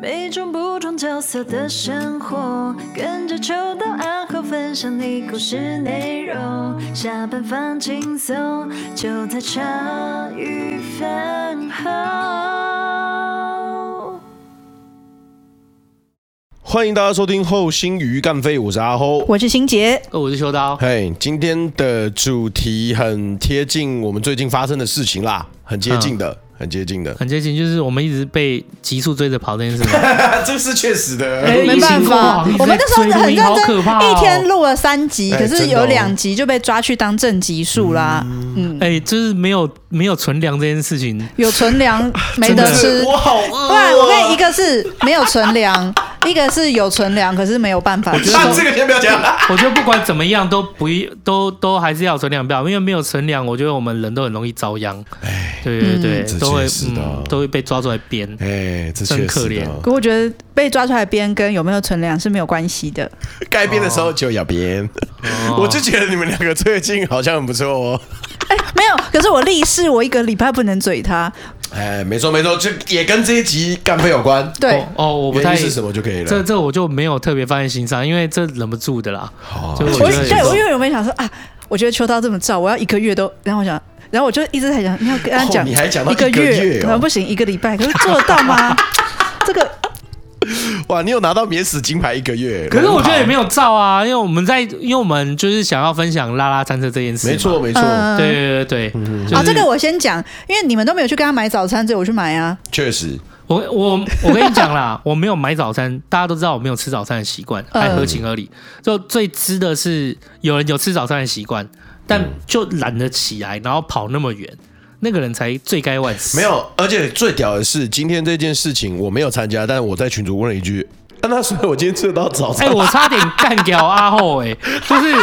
每种不同角色的生活，跟着秋刀暗号分享你故事内容。下班放轻松，就在茶余饭后。欢迎大家收听《后心鱼干废》，我是阿后，我是欣洁，我是秋刀。嘿，今天的主题很贴近我们最近发生的事情啦，很接近的。嗯很接近的，很接近，就是我们一直被急速追着跑这件事情，这是确实的。欸、没办法，我们那时候很认真，一天录了三集，可是有两集就被抓去当正集数啦。嗯，哎、欸，就是没有没有存粮这件事情，有存粮没得吃，我好饿。不然我跟你一个是没有存粮，一个是有存粮，可是没有办法。我觉得这个先不要讲。我觉得不管怎么样都不都都还是要存粮票，因为没有存粮，我觉得我们人都很容易遭殃。哎，对对对，嗯、都会嗯。都会被抓出来编，哎，这真可怜。可我觉得被抓出来编跟有没有存粮是没有关系的。该编的时候就要编。哦、我就觉得你们两个最近好像很不错哦。哎，没有，可是我立誓，我一个礼拜不能嘴他。哎，没错没错，就也跟这一集干杯有关。对哦，哦，我不太是什么就可以了。这这我就没有特别放在心上，因为这忍不住的啦。我对我因为我没想说啊，我觉得秋刀这么照，我要一个月都，然后我想。然后我就一直在讲，你要跟他讲，你还讲到一个月，可能不行，一个礼拜，可是做得到吗？这个，哇，你有拿到免死金牌一个月？可是我觉得也没有照啊，因为我们在，因为我们就是想要分享拉拉餐车这件事。没错，没错，对对对对。啊，这个我先讲，因为你们都没有去跟他买早餐，只有我去买啊。确实，我我我跟你讲啦，我没有买早餐，大家都知道我没有吃早餐的习惯，还合情合理。就最知的是有人有吃早餐的习惯。但就懒得起来，然后跑那么远，那个人才罪该万死。没有，而且最屌的是，今天这件事情我没有参加，但我在群主问了一句：“那、啊、所以我今天吃得到早餐？”哎、欸，我差点干掉阿后、欸，哎，就是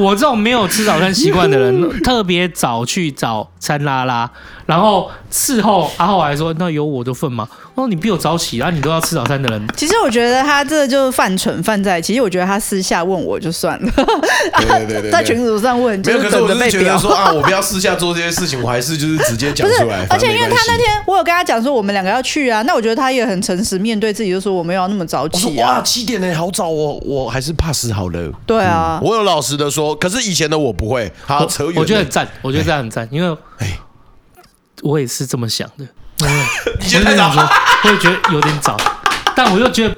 我这种没有吃早餐习惯的人，特别早去找餐拉拉，然后事后阿浩还说：“那有我的份吗？”哦，你比我早起啊！你都要吃早餐的人，其实我觉得他这就是犯蠢犯在。其实我觉得他私下问我就算了，对对对对，在群组上问，没有。可是我是觉得说啊，我不要私下做这些事情，我还是就是直接讲出来。而且因为他那天我有跟他讲说我们两个要去啊，那我觉得他也很诚实面对自己，就说我没有要那么早起啊。哇，七点呢，好早哦，我还是怕死好了。对啊，我有老实的说，可是以前的我不会。好，扯远。我觉得很赞，我觉得这样很赞，因为哎，我也是这么想的。你觉得太早？我也觉得有点早，但我又觉得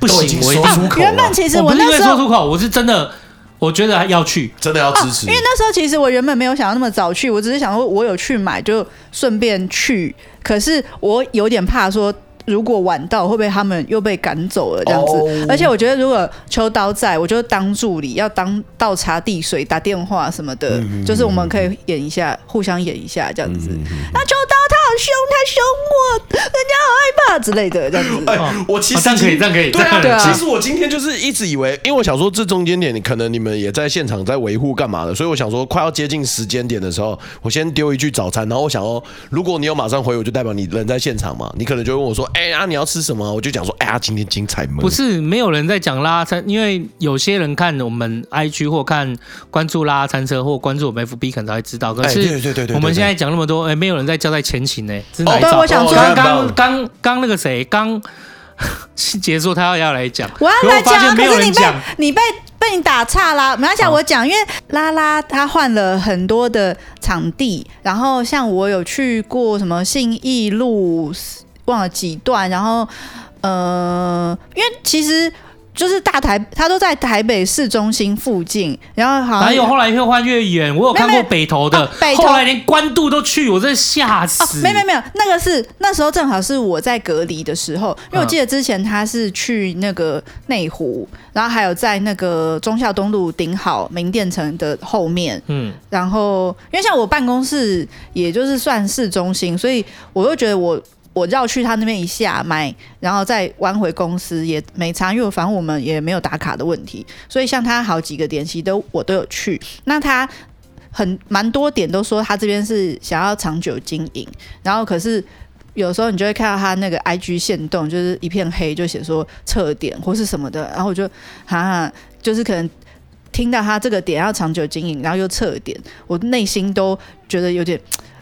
不行。我说出口，原本其实我那时候说出口，我是真的，我觉得要去，真的要支持。因为那时候其实我原本没有想要那么早去，我只是想说，我有去买就顺便去。可是我有点怕说。如果晚到，会不会他们又被赶走了这样子？而且我觉得，如果秋刀在，我就当助理，要当倒茶递水、打电话什么的，就是我们可以演一下，互相演一下这样子。那秋凶，他凶我，人家好害怕之类的这样子。哎，我其实这样可以，这样可以。对啊，对啊。其实我今天就是一直以。为，因为我想说这中间点，你可能你们也在现场在维护干嘛的，所以。我想说快要接近时间点的时候，我先丢一句早餐，然后我想说，如果你有马上回，我就代表你人在现场嘛，你可能就问我说，哎呀，你要吃什么？我就讲说，哎呀，今天精彩吗？不是，没有人在讲拉拉餐，因为有些人看我们 IG 或看关注拉拉餐车或关注我们 FB 可能才会知道。可是，我们现在讲那么多，哎，没有人在交代前情呢。哦，对，我想说，刚刚刚刚那个谁，刚结束，他要要来讲，我要来讲，可是你被你被被你打岔啦。没关系，我讲，因为拉拉他换了很多的场地，然后像我有去过什么信义路。忘了几段，然后，呃，因为其实就是大台，他都在台北市中心附近，然后好像还有后来越换越远，我有看过北投的，北投后来连关渡都去，我真的吓死。没没没有，那个是那时候正好是我在隔离的时候，因为我记得之前他是去那个内湖，然后还有在那个忠孝东路顶好名店城的后面，嗯，然后因为像我办公室也就是算市中心，所以我又觉得我。我绕去他那边一下买，然后再弯回公司也没差，因为反正我们也没有打卡的问题，所以像他好几个点其实都我都有去。那他很蛮多点都说他这边是想要长久经营，然后可是有时候你就会看到他那个 IG 线动，就是一片黑，就写说撤点或是什么的，然后我就哈哈，就是可能听到他这个点要长久经营，然后又撤点，我内心都觉得有点，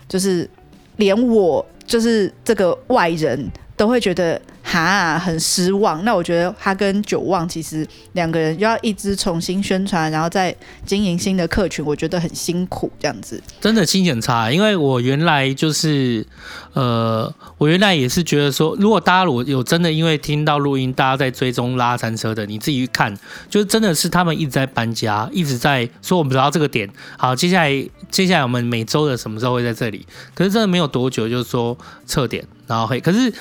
就是连我。就是这个外人都会觉得哈很失望。那我觉得他跟九望其实两个人要一直重新宣传，然后再经营新的客群，我觉得很辛苦这样子。真的心情很差，因为我原来就是呃，我原来也是觉得说，如果大家如果有真的因为听到录音，大家在追踪拉餐车的，你自己去看，就真的是他们一直在搬家，一直在说我们走到这个点，好，接下来接下来我们每周的什么时候会在这里？可是真的没有多久，就是说撤点，然后嘿，可是。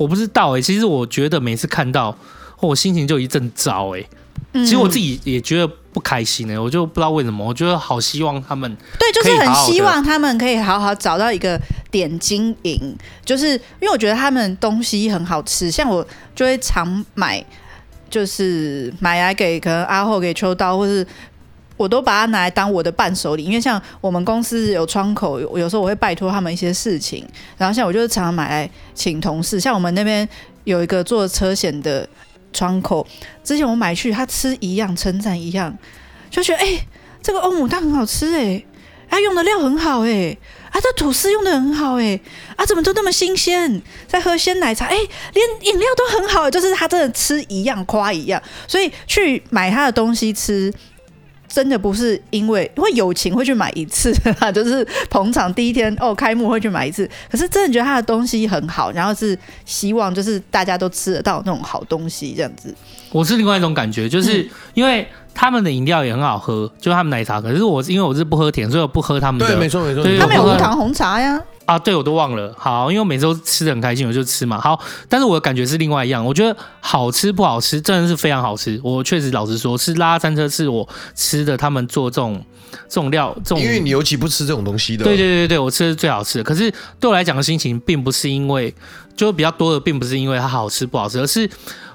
我不知道哎、欸，其实我觉得每次看到，我心情就一阵糟哎、欸。其实我自己也觉得不开心哎、欸，我就不知道为什么，我觉得好希望他们对，就是很希望他们可以好好找到一个点经营，就是因为我觉得他们东西很好吃，像我就会常买，就是买来给可能阿后给秋刀或是。我都把它拿来当我的伴手礼，因为像我们公司有窗口，有时候我会拜托他们一些事情，然后像我就是常常买来请同事，像我们那边有一个做车险的窗口，之前我买去，他吃一样称赞一样，就觉得哎、这个欧姆蛋很好吃哎、他用的料很好哎、啊这吐司用的很好哎、啊怎么都那么新鲜，在喝鲜奶茶哎、连饮料都很好，就是他真的吃一样夸一样，所以去买他的东西吃。真的不是因为因为友情会去买一次，就是捧场第一天哦，开幕会去买一次。可是真的觉得他的东西很好，然后是希望就是大家都吃得到那种好东西这样子。我是另外一种感觉，就是因为他们的饮料也很好喝，就他们奶茶。可是我因为我是不喝甜，所以我不喝他们的。对，没错没错，他们有无糖红茶呀。啊，对，我都忘了。好，因为我每次都吃的很开心，我就吃嘛。好，但是我的感觉是另外一样。我觉得好吃不好吃，真的是非常好吃。我确实老实说，是拉餐车是我吃的，他们做这种这种料，这种。因为你尤其不吃这种东西的。对对对对，我吃的是最好吃的。可是对我来讲的心情，并不是因为就比较多的，并不是因为它好吃不好吃，而是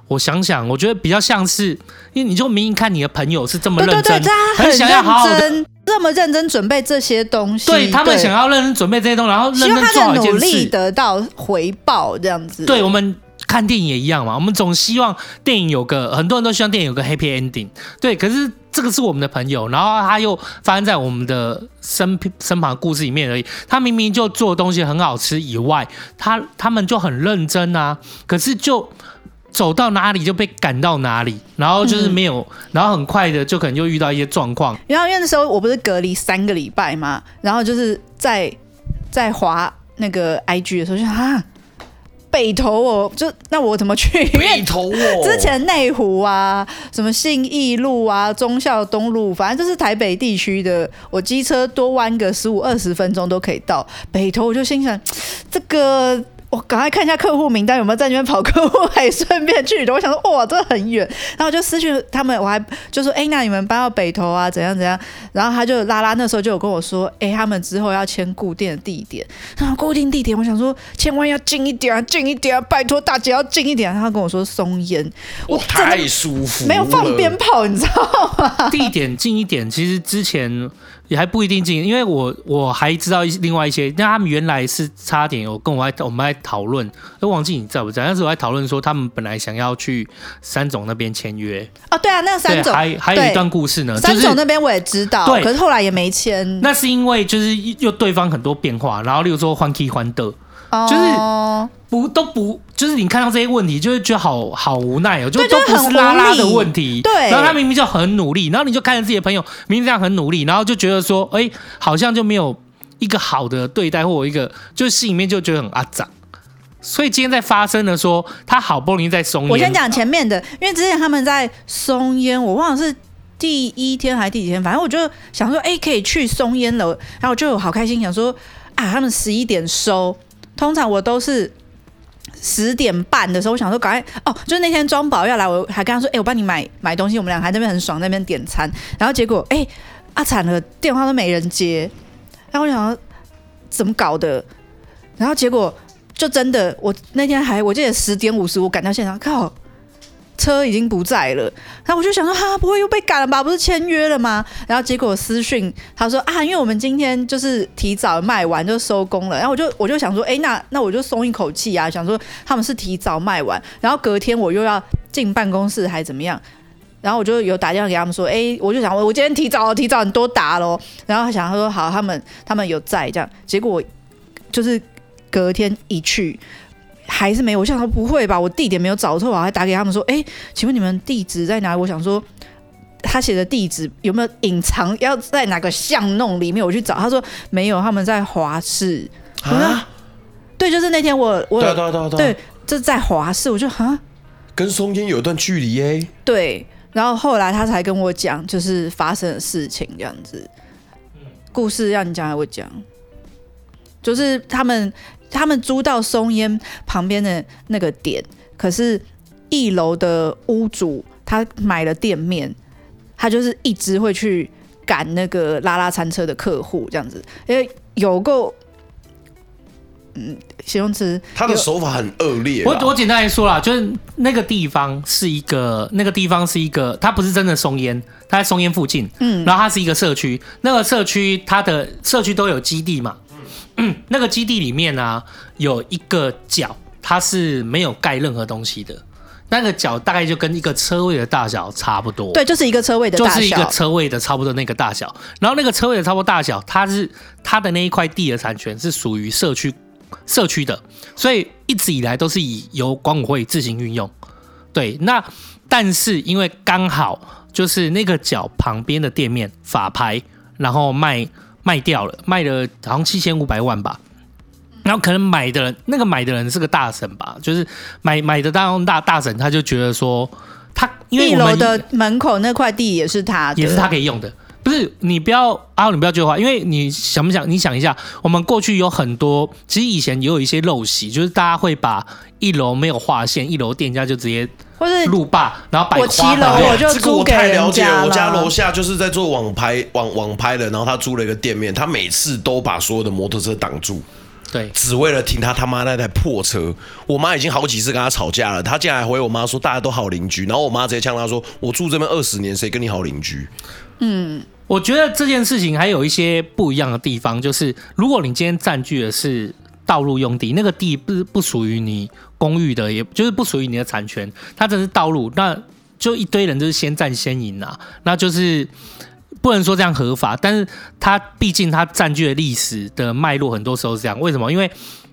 我想想，我觉得比较像是，因为你就明明看你的朋友是这么认真，对对对，很，很想要好好的。这么认真准备这些东西，对他们想要认真准备这些东西，然后认真做好一件事，努力得到回报，这样子。对，我们看电影也一样嘛，我们总希望电影有个，很多人都希望电影有个 happy ending。对，可是这个是我们的朋友，然后他又发生在我们的身身旁故事里面而已。他明明就做的东西很好吃以外，他他们就很认真啊，可是就。走到哪里就被赶到哪里，然后就是没有，嗯、然后很快的就可能就遇到一些状况。然后因为那时候我不是隔离三个礼拜嘛，然后就是在在滑那个 IG 的时候就想啊，北投哦，就那我怎么去？北投哦，之前内湖啊，什么信义路啊，忠孝东路，反正就是台北地区的，我机车多弯个十五二十分钟都可以到北投。我就心想这个。我赶快看一下客户名单有没有在那边跑客户，还顺便去。我想说，哇，这很远。然后我就私讯他们，我还就说，哎、欸，那你们搬到北投啊？怎样怎样？然后他就拉拉那时候就有跟我说，哎、欸，他们之后要签固定的地点。然后固定地点，我想说，千万要近一点啊，近一点啊，拜托大姐要近一点。然后他跟我说松烟，我太舒服，没有放鞭炮，你知道吗？地点近一点，其实之前。也还不一定进，因为我我还知道一另外一些，那他们原来是差点有跟我在我们在讨论，都忘记你在不在？但是我在讨论说，他们本来想要去三总那边签约。哦，对啊，那三总还还有一段故事呢。三总那边我也知道，对，可是后来也没签。那是因为就是又对方很多变化，然后例如说换 key 欢的。就是不都不就是你看到这些问题，就会觉得好好无奈哦，就都不是拉拉的问题。对，然后他明明就很努力，然后你就看着自己的朋友明明这样很努力，然后就觉得说，哎，好像就没有一个好的对待，或者一个就心里面就觉得很阿脏。所以今天在发生的说，他好不容易在松烟。我先讲前面的，因为之前他们在松烟，我忘了是第一天还是第几天，反正我就想说，哎，可以去松烟楼，然后我就好开心，想说啊，他们十一点收。通常我都是十点半的时候，我想说赶快哦，就是那天庄宝要来，我还跟他说，哎、我帮你买买东西，我们俩还在那边很爽，那边点餐，然后结果哎，阿、欸、惨、啊、了，电话都没人接，然后我想说怎么搞的，然后结果就真的，我那天还我记得十点五十五赶到现场，靠。车已经不在了，然后我就想说，哈，不会又被赶了吧？不是签约了吗？然后结果私讯他说啊，因为我们今天就是提早卖完就收工了。然后我就我就想说，哎，那那我就松一口气啊，想说他们是提早卖完，然后隔天我又要进办公室还怎么样？然后我就有打电话给他们说，哎，我就想我我今天提早提早很多打喽。然后他想他说好，他们他们有在这样。结果就是隔天一去。还是没有。我想说不会吧，我地点没有找错，我还打给他们说，哎，请问你们地址在哪里？我想说他写的地址有没有隐藏，要在哪个巷弄里面？我去找，他说没有，他们在华视啊。对，就是那天我我对对对对，对，就在华视，我就哈，跟松烟有一段距离耶。对，然后后来他才跟我讲，就是发生的事情这样子。故事要你讲还会讲，就是他们他们租到松烟旁边的那个点，可是一楼的屋主他买了店面，他就是一直会去赶那个拉拉餐车的客户这样子，因为有够。嗯，形容词，他的手法很恶劣。我我简单来说啦，就是那个地方是一个，那个地方是一个，它不是真的松烟，它在松烟附近。嗯，然后它是一个社区，那个社区它的社区都有基地嘛。嗯，那个基地里面呢、啊，有一个角，它是没有盖任何东西的，那个角大概就跟一个车位的大小差不多。对，就是一个车位的大小，就是一个车位的差不多那个大小。然后那个车位的差不多大小，它是它的那一块地的产权是属于社区。社区的，所以一直以来都是以由管委会自行运用。对，那但是因为刚好就是那个角旁边的店面法拍，然后卖卖掉了，卖了好像七千五百万吧。然后可能买的人，那个买的人是个大婶吧，就是买买的大大大婶，他就觉得说他因为一楼的门口那块地也是他的，也是他可以用的。不是你不要啊，你不要这句话，因为你想不想？你想一下，我们过去有很多，其实以前也有一些陋习，就是大家会把一楼没有划线，一楼店家就直接或是路霸，然后摆花楼。我就租给人家了。我家楼下就是在做网拍网网拍的，然后他租了一个店面，他每次都把所有的摩托车挡住，对，只为了停他他妈那台破车。我妈已经好几次跟他吵架了，他竟然还回我妈说大家都好邻居，然后我妈直接呛他说：“我住这边二十年，谁跟你好邻居？”嗯。我觉得这件事情还有一些不一样的地方，就是如果你今天占据的是道路用地，那个地不是不属于你公寓的，也就是不属于你的产权，它只是道路，那就一堆人就是先占先赢啊，那就是不能说这样合法，但是它毕竟它占据了历史的脉络，很多时候是这样。为什么？因为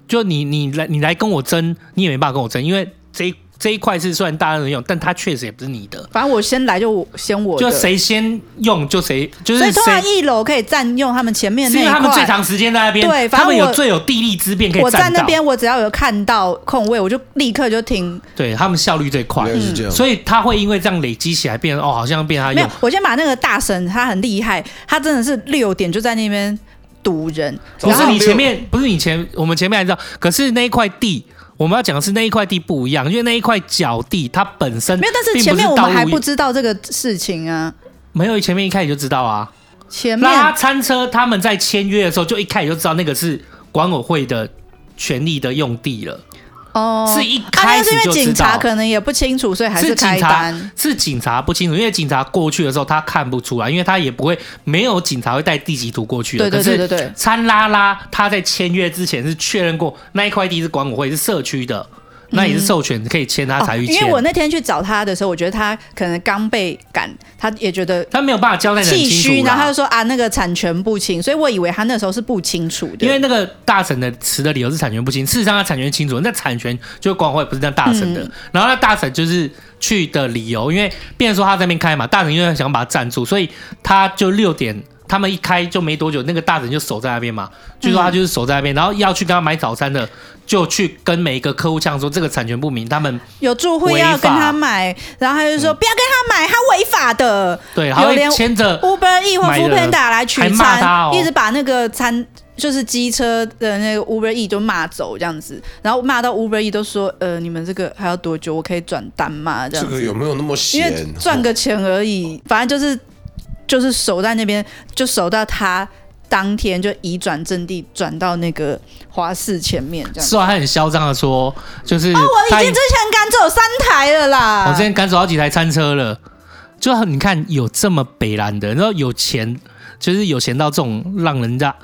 就你你来你来跟我争，你也没办法跟我争，因为这。这一块是算大人用，但它确实也不是你的。反正我先来就先我，就谁先用就谁，就是谁。所以通常一楼可以占用他们前面那一块，因为他们最长时间在那边，对，他们有最有地利之便可以占。我在那边，我只要有看到空位，我就立刻就停。对，他们效率最快，嗯，所以他会因为这样累积起来变，变哦，好像变他用。没有，我先把那个大神，他很厉害，他真的是六点就在那边堵人。不是你前面，不是你前，我们前面还知道，可是那一块地。我们要讲的是那一块地不一样，因为那一块角地它本身没有，但是前面我们还不知道这个事情啊。没有，前面一开始就知道啊。前面拉餐车他们在签约的时候就一开始就知道那个是管委会的权利的用地了。哦，是一开始就知道，啊、是因为警察可能也不清楚，所以还是开单。是警察，是警察不清楚，因为警察过去的时候他看不出来，因为他也不会没有警察会带地籍图过去的。对对对对对。参拉拉他在签约之前是确认过那一块地是管委会是社区的。那也是授权可以签，他才去签。因为我那天去找他的时候，我觉得他可能刚被赶，他也觉得他没有办法交代清楚。然后他就说啊，那个产权不清，所以我以为他那时候是不清楚的。因为那个大婶的词的理由是产权不清，事实上他产权清楚，那产权就管委会不是那大婶的。嗯、然后那大婶就是去的理由，因为变成说他在那边开嘛，大婶因为想把他占住，所以他就六点。他们一开就没多久，那个大婶就守在那边嘛。据说他就是守在那边，然后要去跟他买早餐的，就去跟每一个客户呛说这个产权不明，他们有住户要跟他买，然后他就说、嗯、不要跟他买，他违法的。对，然后牵着 Uber Eats 或 Foodpanda 来取餐，哦、一直把那个餐就是机车的那个 Uber Eats 都骂走这样子，然后骂到 Uber Eats 都说呃你们这个还要多久？我可以转单吗？这样子。这个有没有那么闲？因为赚个钱而已，反正就是。就是守在那边，就守到他当天就移转阵地，转到那个华视前面。这样是啊，他很嚣张的说，就是、哦、我已经之前赶走三台了啦，我之前赶走好几台餐车了。就你看有这么北蓝的，然后有钱，就是有钱到这种让人家。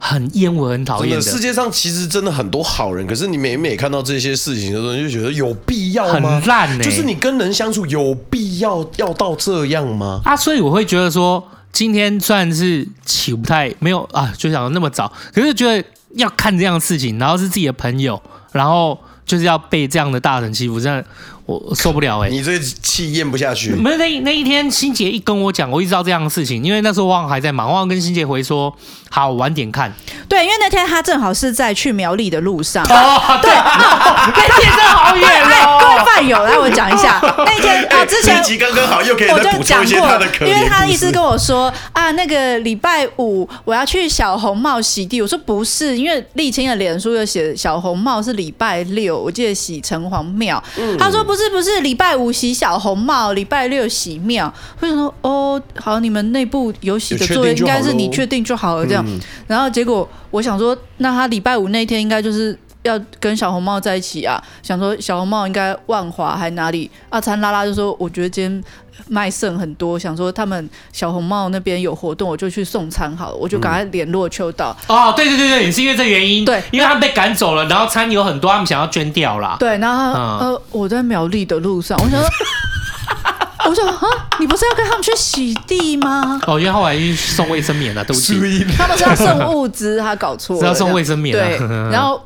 很厌恶，很讨厌的。世界上其实真的很多好人，可是你每每看到这些事情的时候，你就觉得有必要吗？很烂呢、欸。就是你跟人相处有必要要到这样吗？啊，所以我会觉得说，今天算是起不太没有啊，就想那么早，可是觉得要看这样的事情，然后是自己的朋友，然后就是要被这样的大神欺负，真的。我受不了哎、欸！你这气咽不下去。没有那那一天，欣洁一跟我讲，我一知道这样的事情，因为那时候旺还在忙，旺跟欣洁回说好晚点看。对，因为那天他正好是在去苗栗的路上。哦，对，那天 真的好远哦。各位饭友，来我讲一下 那天啊，之前刚刚好又可以再补充一些他的可怜故事。因为他一直跟我说啊，那个礼拜五我要去小红帽洗地，我说不是，因为沥青的脸书又写小红帽是礼拜六，我记得洗城隍庙。嗯、他说不是。不是礼拜五洗小红帽，礼拜六洗庙？为什么说哦，好，你们内部有洗的作业，应该是你确定就好了这样。嗯、然后结果我想说，那他礼拜五那天应该就是要跟小红帽在一起啊。想说小红帽应该万华还哪里？阿灿拉拉就说，我觉得今天卖剩很多，想说他们小红帽那边有活动，我就去送餐好了，我就赶快联络秋刀。嗯、哦，对对对对，也是因为这原因。对，因为他们被赶走了，然后餐有很多，他们想要捐掉啦。对，然后、嗯、呃，我在苗栗的路上，我想说，我说啊，你不是要跟他们去洗地吗？哦，因为后来去送卫生棉了，对不起，他们是要送物资，他搞错了，是要送卫生棉。对，然后。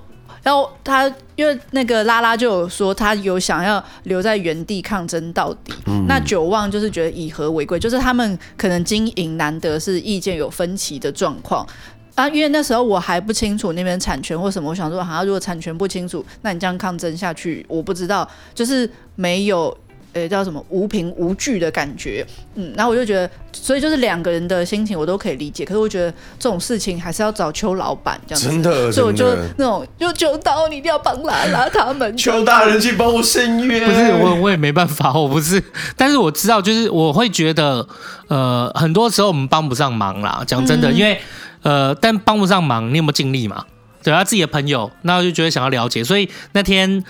然后他因为那个拉拉就有说他有想要留在原地抗争到底，嗯、那九望就是觉得以和为贵，就是他们可能经营难得是意见有分歧的状况啊。因为那时候我还不清楚那边产权或什么，我想说好像如果产权不清楚，那你这样抗争下去，我不知道就是没有。呃，叫什么无凭无据的感觉，嗯，然后我就觉得，所以就是两个人的心情我都可以理解，可是我觉得这种事情还是要找邱老板这样子，真的，所以我就那种就求到你一定要帮拉拉他们，邱大人去帮我申冤，不是我我也没办法，我不是，但是我知道，就是我会觉得，呃，很多时候我们帮不上忙啦，讲真的，嗯、因为呃，但帮不上忙，你有没有尽力嘛？对他自己的朋友，那我就觉得想要了解，所以那天。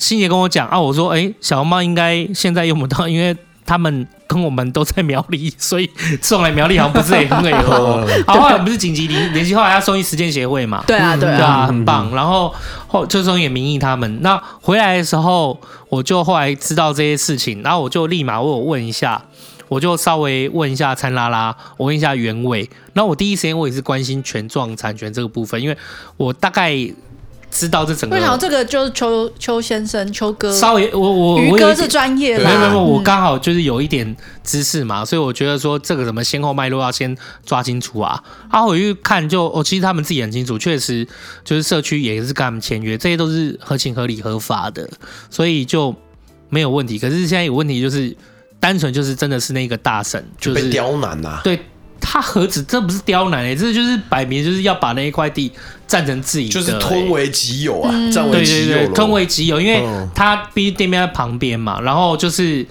欣洁跟我讲啊，我说哎、欸，小红帽应该现在用不到，因为他们跟我们都在苗栗，所以送来苗栗好像不是很美合。好，后来不是紧急联联系，后来要送医实践协会嘛，对啊，对啊，对啊，很棒。然后后就送给民意他们。那回来的时候，我就后来知道这些事情，然后我就立马我有问一下，我就稍微问一下灿拉拉，我问一下原委。然后我第一时间我也是关心权状产权这个部分，因为我大概。知道这整个，为什么这个就是邱邱先生、邱哥，稍微我我于哥是专业的，没有没有，我刚好就是有一点知识嘛，所以我觉得说这个什么先后脉络要先抓清楚啊。然后我一看就，哦，其实他们自己很清楚，确实就是社区也是跟他们签约，这些都是合情合理合法的，所以就没有问题。可是现在有问题就是，单纯就是真的是那个大神就是刁难呐，对。他何止这不是刁难哎、欸，这就是摆明就是要把那一块地占成自己的、欸，就是吞为己有啊，占、嗯、为己有，对对对，吞为己有，因为他毕竟店面在旁边嘛，然后就是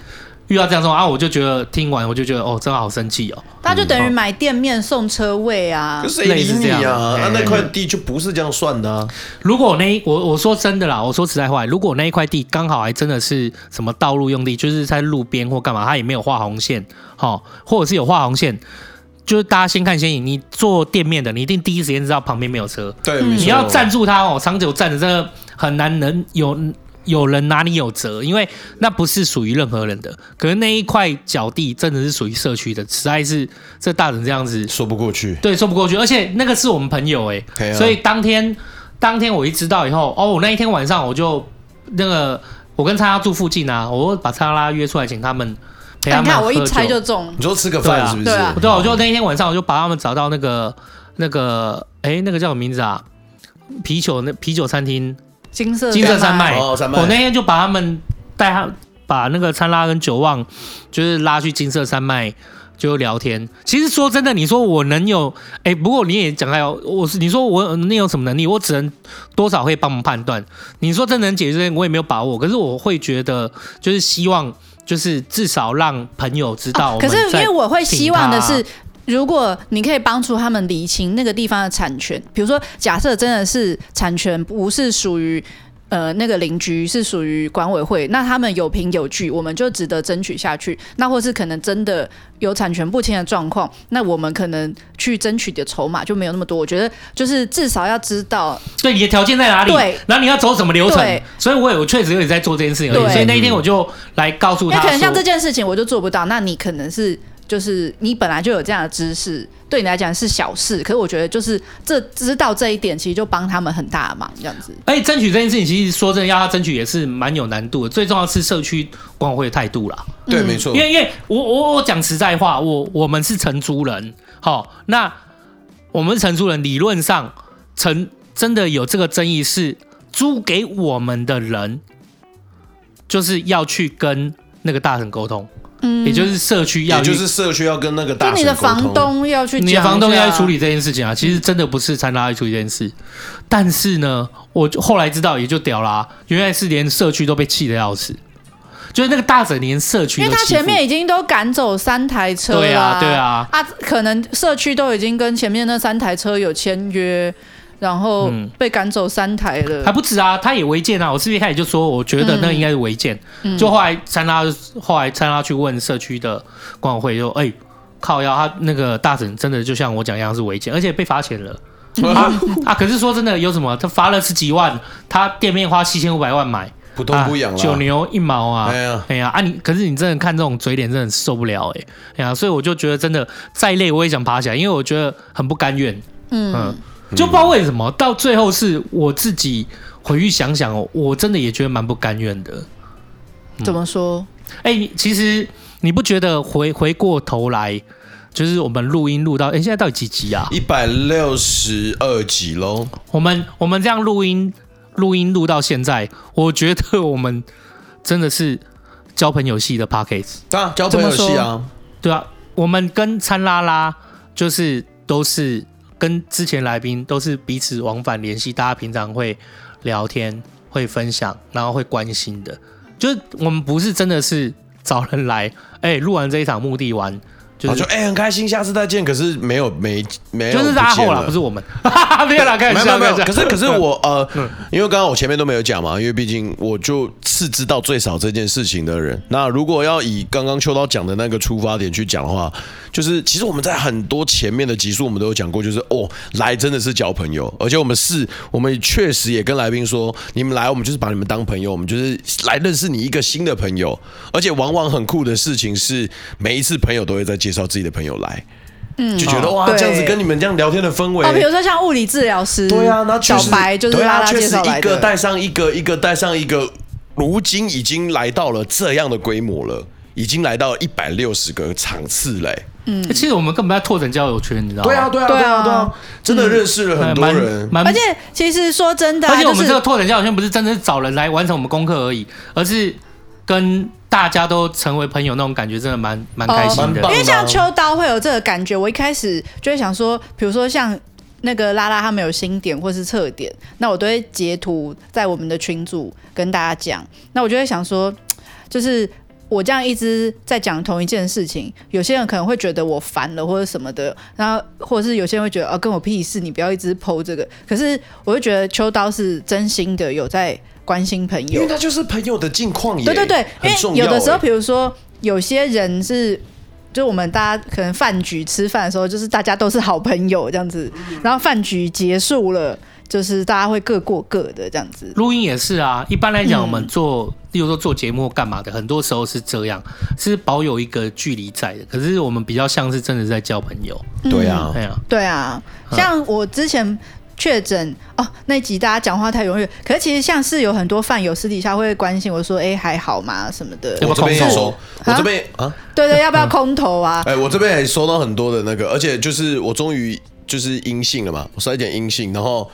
遇到这样说啊，我就觉得听完我就觉得哦，真的好生气哦，他就等于买店面送车位啊，就是类似这样。啊，那那块地就不是这样算的、啊。如果那一我我说真的啦，我说实在话，如果那一块地刚好还真的是什么道路用地，就是在路边或干嘛，他也没有画红线，好，或者是有画红线。就是大家先看先赢，你做店面的，你一定第一时间知道旁边没有车。对，你要站住他哦，长久站着，这个很难能有有人拿你有辙，因为那不是属于任何人的。可是那一块脚地真的是属于社区的，实在是这大人这样子说不过去。对，说不过去，而且那个是我们朋友哎、欸，啊、所以当天当天我一知道以后，哦，我那一天晚上我就那个我跟叉叉住附近啊，我把灿拉约出来请他们。你看，我一猜就中。你说吃个饭是不是？对啊，对，我就那一天晚上，我就把他们找到那个那个，哎，那个叫什么名字啊？啤酒那啤酒餐厅，金色金色山脉。山脉。我那天就把他们带他把那个餐拉跟九旺，就是拉去金色山脉就聊天。其实说真的，你说我能有，哎，不过你也讲到，我是你说我能有什么能力？我只能多少会帮忙判断。你说真能解决这些，我也没有把握。可是我会觉得，就是希望。就是至少让朋友知道、啊。可是因为我会希望的是，如果你可以帮助他们理清那个地方的产权，比如说假设真的是产权不是属于。呃，那个邻居是属于管委会，那他们有凭有据，我们就值得争取下去。那或是可能真的有产权不清的状况，那我们可能去争取的筹码就没有那么多。我觉得就是至少要知道，对你的条件在哪里，对，然后你要走什么流程。对所以我也我确实有在做这件事情所以那一天我就来告诉他，可能像这件事情我就做不到，那你可能是就是你本来就有这样的知识。对你来讲是小事，可是我觉得就是这知道这一点，其实就帮他们很大的忙，这样子。哎，争取这件事情，其实说真的，要他争取也是蛮有难度的。最重要是社区管委会的态度啦。对，没错。因为因为我我我讲实在话，我我们是承租人，好，那我们是承租人，理论上承真的有这个争议是租给我们的人，就是要去跟那个大神沟通。嗯，也就是社区要，也就是社区要跟那个大，就你的房东要去，你的房东要去处理这件事情啊。其实真的不是参拉去处理这件事，但是呢，我后来知道也就屌啦，原来是连社区都被气得要死，就是那个大婶连社区，因为他前面已经都赶走三台车了，对啊，对啊，啊，可能社区都已经跟前面那三台车有签约。然后被赶走三台了，还不止啊！他也违建啊！我是一开始就说，我觉得那应该是违建。嗯、就后来参拉，后来参拉去问社区的管委会，就：“哎，靠腰，他那个大婶真的就像我讲一样是违建，而且被罚钱了。啊”啊！可是说真的，有什么？他罚了十几万，他店面花七千五百万买，不痛不痒，九牛一毛啊！哎呀，哎呀啊！你可是你真的看这种嘴脸，真的受不了哎！哎呀，所以我就觉得真的再累我也想爬起来，因为我觉得很不甘愿。嗯。嗯就不知道为什么，到最后是我自己回去想想哦，我真的也觉得蛮不甘愿的。怎么说？哎、欸，其实你不觉得回回过头来，就是我们录音录到，哎、欸，现在到底几集啊？一百六十二集喽。我们我们这样录音录音录到现在，我觉得我们真的是交朋友系的 Podcast 啊，交朋友系啊，对啊，我们跟餐拉拉就是都是。跟之前来宾都是彼此往返联系，大家平常会聊天、会分享，然后会关心的。就是我们不是真的是找人来，哎、录完这一场目的完。就哎、欸，很开心，下次再见。可是没有没没有，就是拉后了，不是我们。没有啦，开玩笑，没有没有。可是可是我呃，因为刚刚我前面都没有讲嘛，因为毕竟我就是知道最少这件事情的人。那如果要以刚刚秋刀讲的那个出发点去讲的话，就是其实我们在很多前面的集数我们都有讲过，就是哦，来真的是交朋友，而且我们是，我们确实也跟来宾说，你们来，我们就是把你们当朋友，我们就是来认识你一个新的朋友。而且往往很酷的事情是，每一次朋友都会在介绍自己的朋友来，嗯，就觉得哇，这样子跟你们这样聊天的氛围，哦，比如说像物理治疗师，对啊，那小白就是拉拉介绍来，一个带上一个，一个带上一个，如今已经来到了这样的规模了，已经来到一百六十个场次嘞。嗯，其实我们根本在拓展交友圈，你知道吗？对啊，对啊，对啊，对啊，真的认识了很多人。而且其实说真的，而且我们这个拓展交友圈不是真的是找人来完成我们功课而已，而是跟。大家都成为朋友那种感觉真的蛮蛮开心的，因为像秋刀会有这个感觉。我一开始就会想说，比如说像那个拉拉他们有新点或是侧点，那我都会截图在我们的群组跟大家讲。那我就会想说，就是我这样一直在讲同一件事情，有些人可能会觉得我烦了或者什么的，然后或者是有些人会觉得啊，跟我屁事，你不要一直 po 这个。可是我就觉得秋刀是真心的有在。关心朋友，因为他就是朋友的近况也。对对对，因为有的时候，比如说有些人是，就我们大家可能饭局吃饭的时候，就是大家都是好朋友这样子，然后饭局结束了，就是大家会各过各的这样子。录音也是啊，一般来讲，我们做，嗯、例如说做节目干嘛的，很多时候是这样，是保有一个距离在的。可是我们比较像是真的在交朋友。对啊，对啊，对啊，像我之前。确诊哦，那集大家讲话太踊跃，可是其实像是有很多饭友私底下会关心我说，哎，还好吗？什么的。我这边也收，我这边啊，对对，要不要空投啊？哎，我这边也收到很多的那个，而且就是我终于就是阴性了嘛，我筛点阴性，然后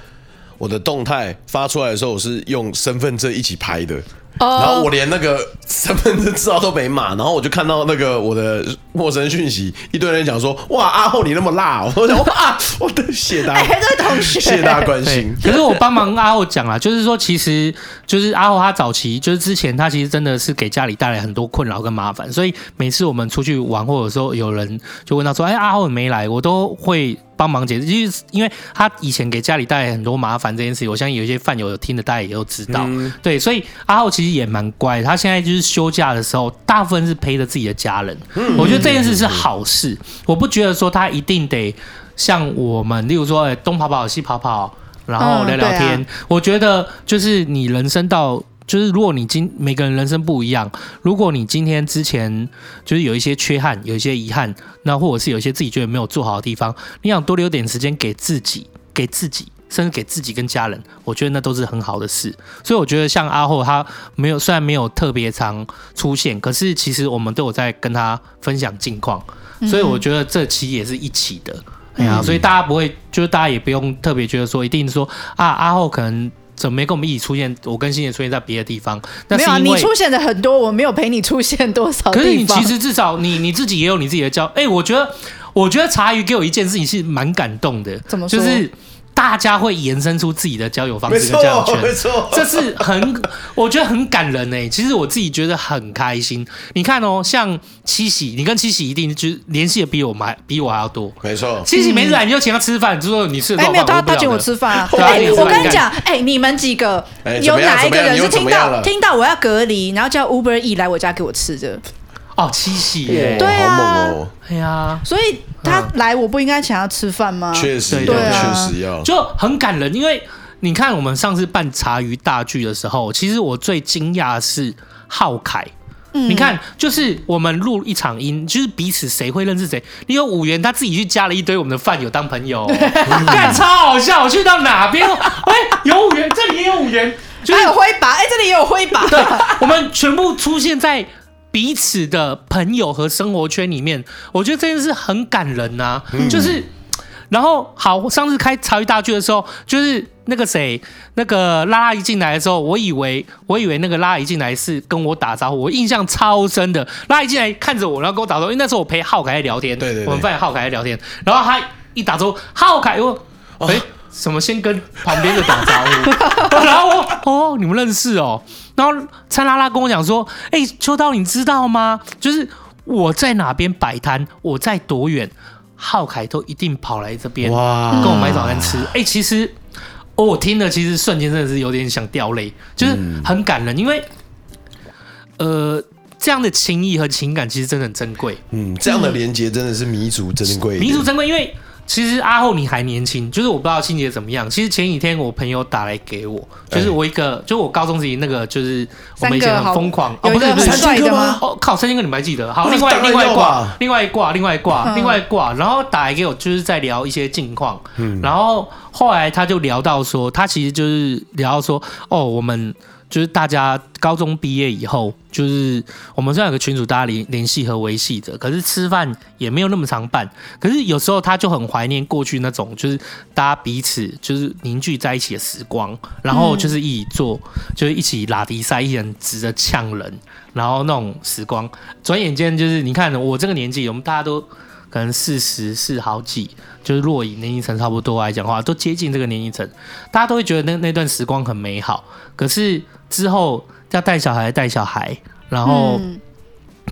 我的动态发出来的时候，我是用身份证一起拍的。然后我连那个身份证字号都没码，然后我就看到那个我的陌生讯息，一堆人讲说：“哇，阿后你那么辣！”我想：“ 哇，我的谢大，哎，这位同学，谢大关心。”可是我帮忙阿后讲了，就是说，其实就是阿后他早期就是之前他其实真的是给家里带来很多困扰跟麻烦，所以每次我们出去玩或者说有人就问他说：“哎，阿后你没来？”我都会。帮忙解释，就是因为他以前给家里带来很多麻烦这件事情，我相信有一些饭友有听的，大家也都知道。嗯、对，所以阿浩其实也蛮乖，他现在就是休假的时候，大部分是陪着自己的家人。嗯、我觉得这件事是好事，嗯、我不觉得说他一定得像我们，例如说东跑跑西跑跑，然后聊聊天。嗯啊、我觉得就是你人生到就是如果你今每个人人生不一样，如果你今天之前就是有一些缺憾，有一些遗憾，那或者是有一些自己觉得没有做好的地方，你想多留点时间给自己，给自己，甚至给自己跟家人，我觉得那都是很好的事。所以我觉得像阿后他没有，虽然没有特别常出现，可是其实我们都有在跟他分享近况，所以我觉得这期也是一起的。哎呀，所以大家不会，就是大家也不用特别觉得说一定说啊，阿后可能。怎么没跟我们一起出现？我跟欣姐出现在别的地方，但是没有、啊、你出现的很多，我没有陪你出现多少。可是你其实至少你你自己也有你自己的交。哎、欸，我觉得我觉得茶余给我一件事情是蛮感动的，怎么说？就是。大家会延伸出自己的交友方式跟交友圈，没错，这是很，我觉得很感人哎。其实我自己觉得很开心。你看哦，像七喜，你跟七喜一定就联系的比我们还比我还要多，没错。七喜每次来你就请他吃饭，就说你吃的哎，没有他他请我吃饭啊。哎，我跟你讲，哎，你们几个有哪一个人是听到听到我要隔离，然后叫 Uber E 来我家给我吃的？哦，七喜耶，对啊，哎呀，所以他来，我不应该请他吃饭吗？确实，对啊，确实要，就很感人。因为你看，我们上次办茶余大聚的时候，其实我最惊讶的是浩凯。你看，就是我们录一场音，就是彼此谁会认识谁。你有五元，他自己去加了一堆我们的饭友当朋友，干超好笑。我去到哪边，哎，有五元，这里也有五元，还有挥把，哎，这里也有挥把。对，我们全部出现在。彼此的朋友和生活圈里面，我觉得这件事很感人呐、啊。嗯、就是，然后好，上次开茶余大聚的时候，就是那个谁，那个拉拉一进来的时候，我以为我以为那个拉拉一进来是跟我打招呼，我印象超深的。拉拉一进来看着我，然后跟我打招呼，因为那时候我陪浩凯在聊天，对对，对，我们发现浩凯在聊天，然后他一打招呼，浩凯我，哎、欸，什么先跟旁边的打招呼，然后我哦，你们认识哦。然后灿拉拉跟我讲说：“哎、欸，秋刀，你知道吗？就是我在哪边摆摊，我在多远，浩凯都一定跑来这边哇，跟我买早餐吃。哎、欸，其实、哦、我听了，其实瞬间真的是有点想掉泪，就是很感人，因为呃，这样的情谊和情感其实真的很珍贵。嗯，这样的连接真的是弥足珍贵，弥足珍贵，因为。”其实阿后你还年轻，就是我不知道欣姐怎么样。其实前几天我朋友打来给我，就是我一个，就我高中时期那个，就是我们以前很疯狂哦，不是不是三千个吗？哦靠，三千个你们还记得？好，另外另外一挂，另外一挂，另外一挂，另外一挂，然后打来给我，就是在聊一些近况。嗯，然后后来他就聊到说，他其实就是聊到说，哦，我们。就是大家高中毕业以后，就是我们虽然有个群组，大家联联系和维系着，可是吃饭也没有那么常办。可是有时候他就很怀念过去那种，就是大家彼此就是凝聚在一起的时光，然后就是一起做，就是一起拉迪赛，一人指着呛人，然后那种时光，转眼间就是你看我这个年纪，我们大家都。可能四十四好几，就是若以年龄层差不多来讲的话，都接近这个年龄层，大家都会觉得那那段时光很美好。可是之后要带小孩，带小孩，然后、嗯、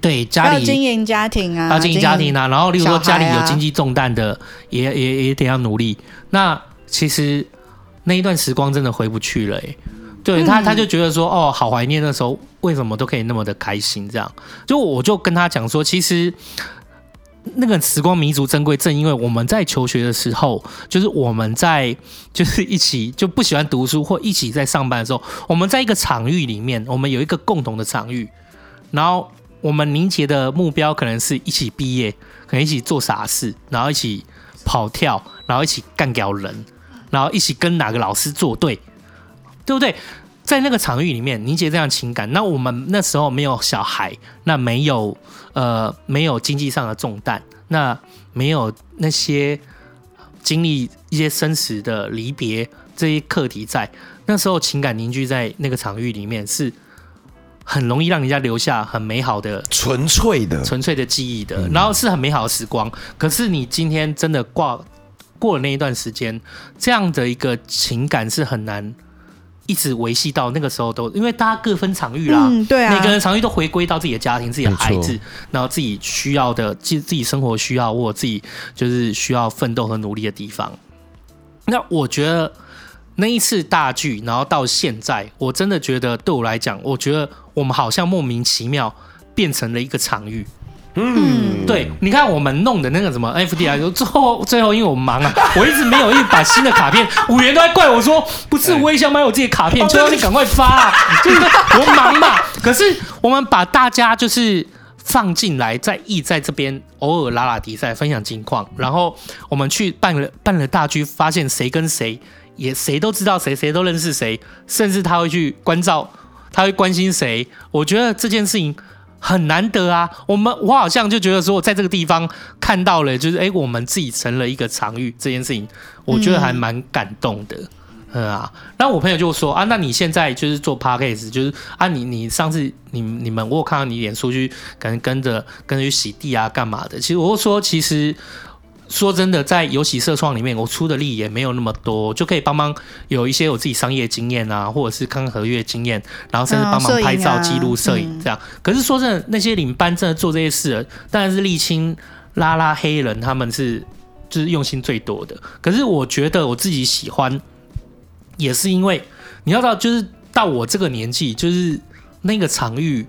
对家里要经营家庭啊，要经营家庭啊，然后例如说家里有经济重担的，也也也得要努力。那其实那一段时光真的回不去了、欸，对他他就觉得说，哦，好怀念那时候，为什么都可以那么的开心？这样，就我就跟他讲说，其实。那个时光弥足珍贵，正因为我们在求学的时候，就是我们在就是一起就不喜欢读书或一起在上班的时候，我们在一个场域里面，我们有一个共同的场域，然后我们凝结的目标可能是一起毕业，可能一起做傻事，然后一起跑跳，然后一起干掉人，然后一起跟哪个老师作对，对不对？在那个场域里面凝结这样情感，那我们那时候没有小孩，那没有呃没有经济上的重担，那没有那些经历一些生死的离别这些课题在，那时候情感凝聚在那个场域里面是很容易让人家留下很美好的纯粹的纯粹的记忆的，然后是很美好的时光。可是你今天真的挂过了那一段时间，这样的一个情感是很难。一直维系到那个时候都，因为大家各分场域啦，嗯、对啊，每个人场域都回归到自己的家庭、自己的孩子，然后自己需要的、自自己生活需要或自己就是需要奋斗和努力的地方。那我觉得那一次大剧，然后到现在，我真的觉得对我来讲，我觉得我们好像莫名其妙变成了一个场域，嗯，对，你看我们弄的那个什么 FDI，最后最后因为我忙啊，我一直没有一把新的卡片，五元都在怪我说，不是我也想买我自己的卡片，就要你赶快发啊，就是我忙嘛。可是我们把大家就是放进来，在意在这边偶尔拉拉比赛，分享近况，然后我们去办了办了大局，发现谁跟谁也谁都知道谁，谁都认识谁，甚至他会去关照，他会关心谁。我觉得这件事情。很难得啊！我们我好像就觉得说，我在这个地方看到了，就是哎，我们自己成了一个场域这件事情，我觉得还蛮感动的，嗯啊。那我朋友就说啊，那你现在就是做 p a c k a g e 就是啊，你你上次你你们我有看到你脸书去可能跟着跟着去洗地啊，干嘛的？其实我说，其实。说真的，在游戏社创里面，我出的力也没有那么多，就可以帮忙有一些我自己商业经验啊，或者是看合约经验，然后甚至帮忙拍照、记录、摄影这样。可是说真的，那些领班真的做这些事，当然是沥青、拉拉黑人，他们是就是用心最多的。可是我觉得我自己喜欢，也是因为你要到就是到我这个年纪，就是那个场域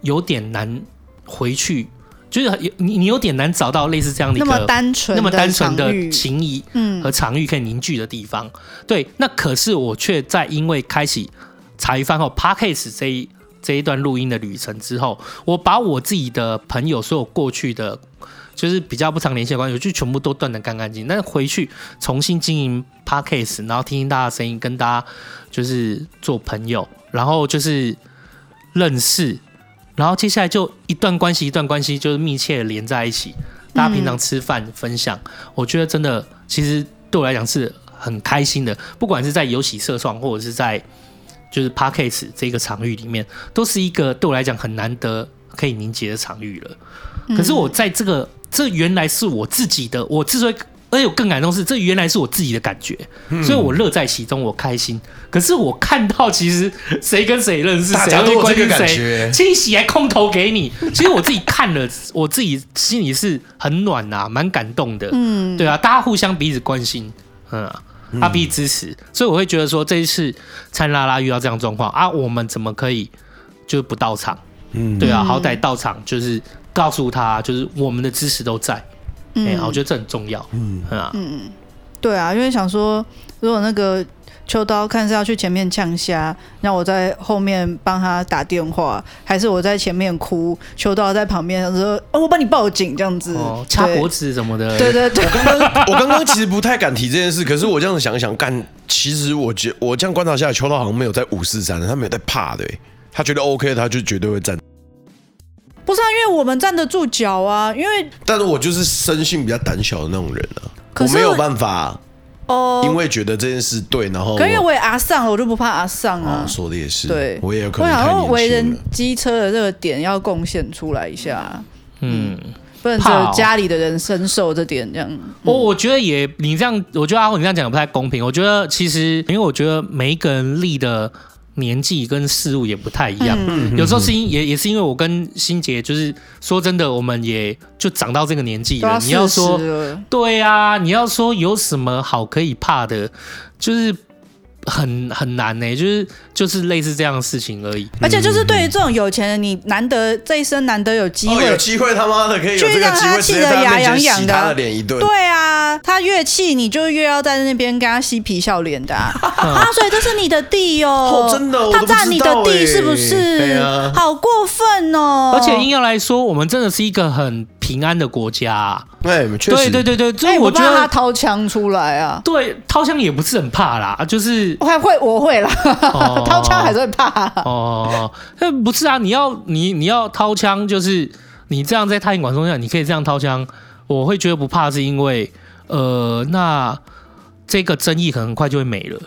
有点难回去。就是你你有点难找到类似这样的一个那么单纯、那么单纯的情谊和场域可以凝聚的地方。对，那可是我却在因为开启茶余饭后 parkase 这一这一段录音的旅程之后，我把我自己的朋友所有过去的，就是比较不常联系的关系，就全部都断得干干净。但是回去重新经营 Podcast，然后听听大家的声音，跟大家就是做朋友，然后就是认识。然后接下来就一段关系一段关系，就是密切的连在一起。大家平常吃饭分享，嗯、我觉得真的其实对我来讲是很开心的。不管是在游戏社创，或者是在就是 Podcast 这个场域里面，都是一个对我来讲很难得可以凝结的场域了。可是我在这个，这原来是我自己的，我之所以。而且我更感动是，这原来是我自己的感觉，嗯、所以我乐在其中，我开心。可是我看到，其实谁跟谁认识，谁会关心谁，惊喜还空投给你。其实我自己看了，我自己心里是很暖呐、啊，蛮感动的。嗯，对啊，大家互相彼此关心，嗯，他彼此支持，所以我会觉得说，这一次参拉拉遇到这样状况啊，我们怎么可以就不到场？嗯，对啊，好歹到场就是告诉他，就是我们的支持都在。哎、欸，我觉得这很重要。嗯，啊，嗯嗯，对啊，因为想说，如果那个秋刀看是要去前面呛虾，那我在后面帮他打电话，还是我在前面哭，秋刀在旁边说：“哦，我帮你报警这样子，哦、掐脖子什么的。”对对对，我刚刚我刚刚其实不太敢提这件事，可是我这样子想一想，干，其实我觉我这样观察下来，秋刀好像没有在五四三，他没有在怕的，他觉得 OK，他就绝对会站。不是啊，因为我们站得住脚啊，因为但是我就是生性比较胆小的那种人啊，我没有办法哦，因为觉得这件事对，然后可因为我也阿上了，我就不怕阿上啊。说的也是，对，我也有可能。我想说为人机车的这个点要贡献出来一下，嗯，不能只有家里的人深受这点这样。我我觉得也你这样，我觉得阿宏你这样讲也不太公平。我觉得其实因为我觉得每一个人立的。年纪跟事物也不太一样，嗯、有时候是因也也是因为我跟欣杰，就是说真的，我们也就长到这个年纪了。你要说对啊，你要说有什么好可以怕的，就是。很很难呢、欸，就是就是类似这样的事情而已。而且就是对于这种有钱人，你难得这一生难得有机会，哦、有机会他妈的可以有这个机会，让他气得牙痒痒的，他的脸一顿。对啊，他越气你就越要在那边跟他嬉皮笑脸的啊，啊！所以这是你的地哦，哦真的，他占你的地是不是？对啊，好过分哦！而且硬要来说，我们真的是一个很。平安的国家、啊，对，确实，对对对对，所以我觉得、欸、我他掏枪出来啊，对，掏枪也不是很怕啦，就是我还会，我会啦，哦、掏枪还是会怕哦，那不是啊，你要你你要掏枪，就是你这样在太阳管中下，你可以这样掏枪，我会觉得不怕，是因为呃，那这个争议可能很快就会没了。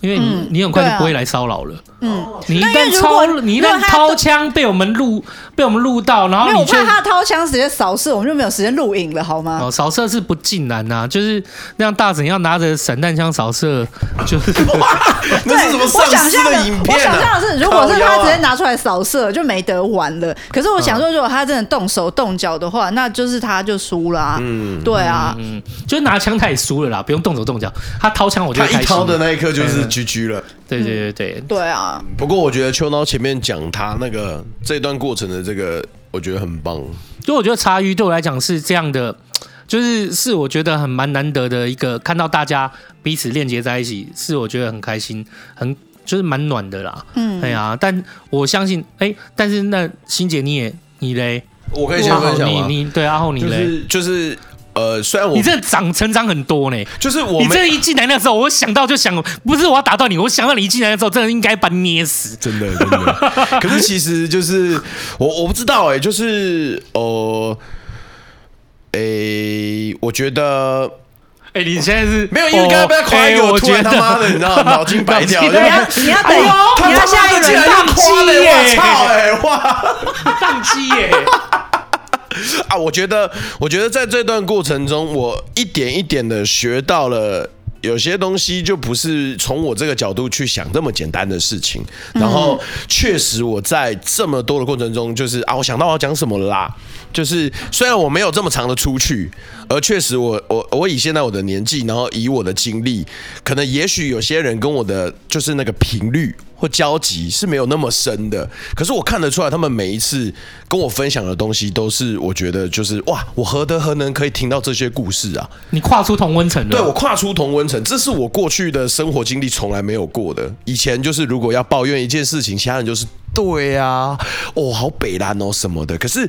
因为你你很快就不会来骚扰了。嗯，你一旦掏，你一旦掏枪被我们录，被我们录到，然后你怕他掏枪直接扫射，我们就没有时间录影了，好吗？哦，扫射是不尽然呐，就是那样大神要拿着散弹枪扫射，就是 那是什么丧尸的影片？我想象的是，如果是他直接拿出来扫射，就没得玩了。可是我想说，如果他真的动手动脚的话，那就是他就输了。嗯，对啊，嗯，就是拿枪他也输了啦，不用动手动脚，他掏枪我就开心。他一掏的那一刻就是。GG 了，对对对对，对啊。不过我觉得秋刀前面讲他那个这段过程的这个我觉得很棒。就我觉得茶余对我来讲是这样的，就是是我觉得很蛮难得的一个，看到大家彼此链接在一起，是我觉得很开心，很就是蛮暖的啦。嗯，对啊，但我相信，哎、欸，但是那欣姐你也你嘞？我可以先分享吗？你你对阿后你嘞？就是。就是呃，虽然我你这长成长很多呢，就是我你这一进来那时候，我想到就想，不是我要打到你，我想到你一进来的时候，真的应该把你捏死，真的真的。可是其实就是我我不知道哎、欸，就是呃，哎、欸，我觉得，哎、欸，你现在是没有，因为刚刚被他夸一个，我突然他妈的，你知道 脑筋白掉，你要你要等，你要下一轮宕机耶，我操哎，哇，宕机耶。啊，我觉得，我觉得在这段过程中，我一点一点的学到了有些东西，就不是从我这个角度去想这么简单的事情。然后，确实我在这么多的过程中，就是啊，我想到我要讲什么了啦。就是虽然我没有这么长的出去，而确实我我我以现在我的年纪，然后以我的经历，可能也许有些人跟我的就是那个频率或交集是没有那么深的。可是我看得出来，他们每一次跟我分享的东西，都是我觉得就是哇，我何德何能可以听到这些故事啊？你跨出同温层了。对，我跨出同温层，这是我过去的生活经历从来没有过的。以前就是如果要抱怨一件事情，其他人就是对啊，哦，好北蓝哦什么的。可是。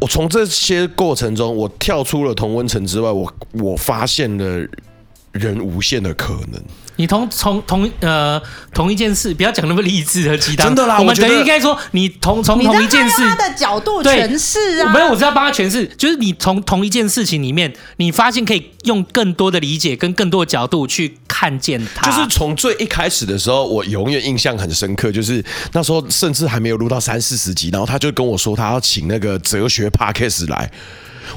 我从这些过程中，我跳出了同温层之外，我我发现了人无限的可能。你同从同呃同一件事，不要讲那么励志和鸡汤。真的啦，我们等于应该说，你同从同一件事，他的角度诠释啊。没有，我是要帮他诠释，就是你从同一件事情里面，你发现可以用更多的理解跟更多的角度去看见它。就是从最一开始的时候，我永远印象很深刻，就是那时候甚至还没有录到三四十集，然后他就跟我说，他要请那个哲学 Podcast 来。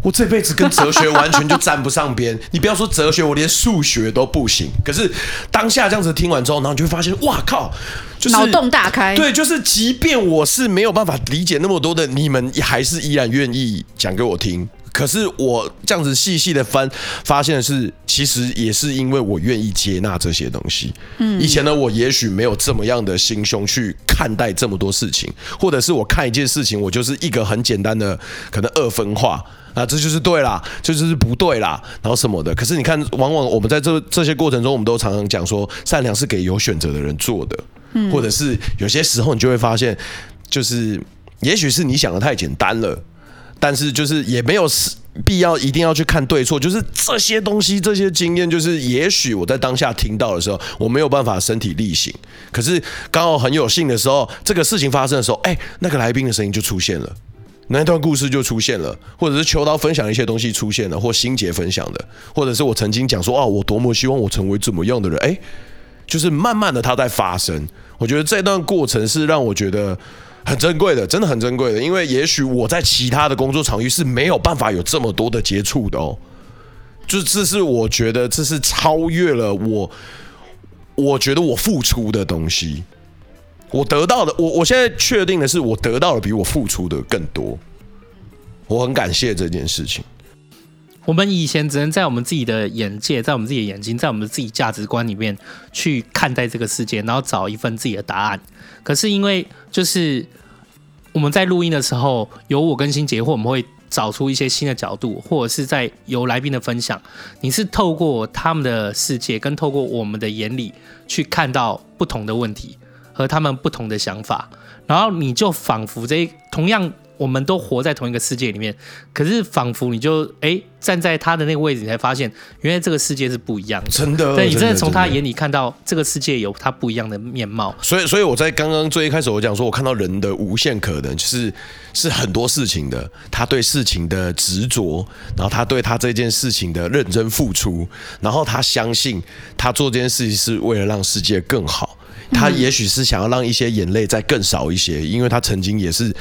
我这辈子跟哲学完全就沾不上边，你不要说哲学，我连数学都不行。可是当下这样子听完之后，然后你就会发现，哇靠，就是脑洞大开。对，就是即便我是没有办法理解那么多的，你们还是依然愿意讲给我听。可是我这样子细细的翻，发现的是，其实也是因为我愿意接纳这些东西。嗯，以前呢我也许没有这么样的心胸去看待这么多事情，或者是我看一件事情，我就是一个很简单的可能二分化。啊，这就是对啦，这就是不对啦，然后什么的。可是你看，往往我们在这这些过程中，我们都常常讲说，善良是给有选择的人做的，嗯，或者是有些时候你就会发现，就是也许是你想的太简单了，但是就是也没有必要一定要去看对错，就是这些东西、这些经验，就是也许我在当下听到的时候，我没有办法身体力行，可是刚好很有幸的时候，这个事情发生的时候，哎，那个来宾的声音就出现了。那段故事就出现了，或者是秋刀分享一些东西出现了，或心结分享的，或者是我曾经讲说啊，我多么希望我成为怎么样的人，哎，就是慢慢的它在发生。我觉得这段过程是让我觉得很珍贵的，真的很珍贵的，因为也许我在其他的工作场域是没有办法有这么多的接触的哦。就这是我觉得这是超越了我，我觉得我付出的东西。我得到的，我我现在确定的是，我得到的比我付出的更多。我很感谢这件事情。我们以前只能在我们自己的眼界，在我们自己的眼睛，在我们自己价值观里面去看待这个世界，然后找一份自己的答案。可是因为就是我们在录音的时候，有我跟新杰，或我们会找出一些新的角度，或者是在有来宾的分享，你是透过他们的世界，跟透过我们的眼里去看到不同的问题。和他们不同的想法，然后你就仿佛这同样，我们都活在同一个世界里面，可是仿佛你就哎站在他的那个位置，你才发现原来这个世界是不一样的。真的，对，你真的从他眼里看到这个世界有他不一样的面貌。所以，所以我在刚刚最一开始我讲说，我看到人的无限可能，就是是很多事情的，他对事情的执着，然后他对他这件事情的认真付出，然后他相信他做这件事情是为了让世界更好。他也许是想要让一些眼泪再更少一些，因为他曾经也是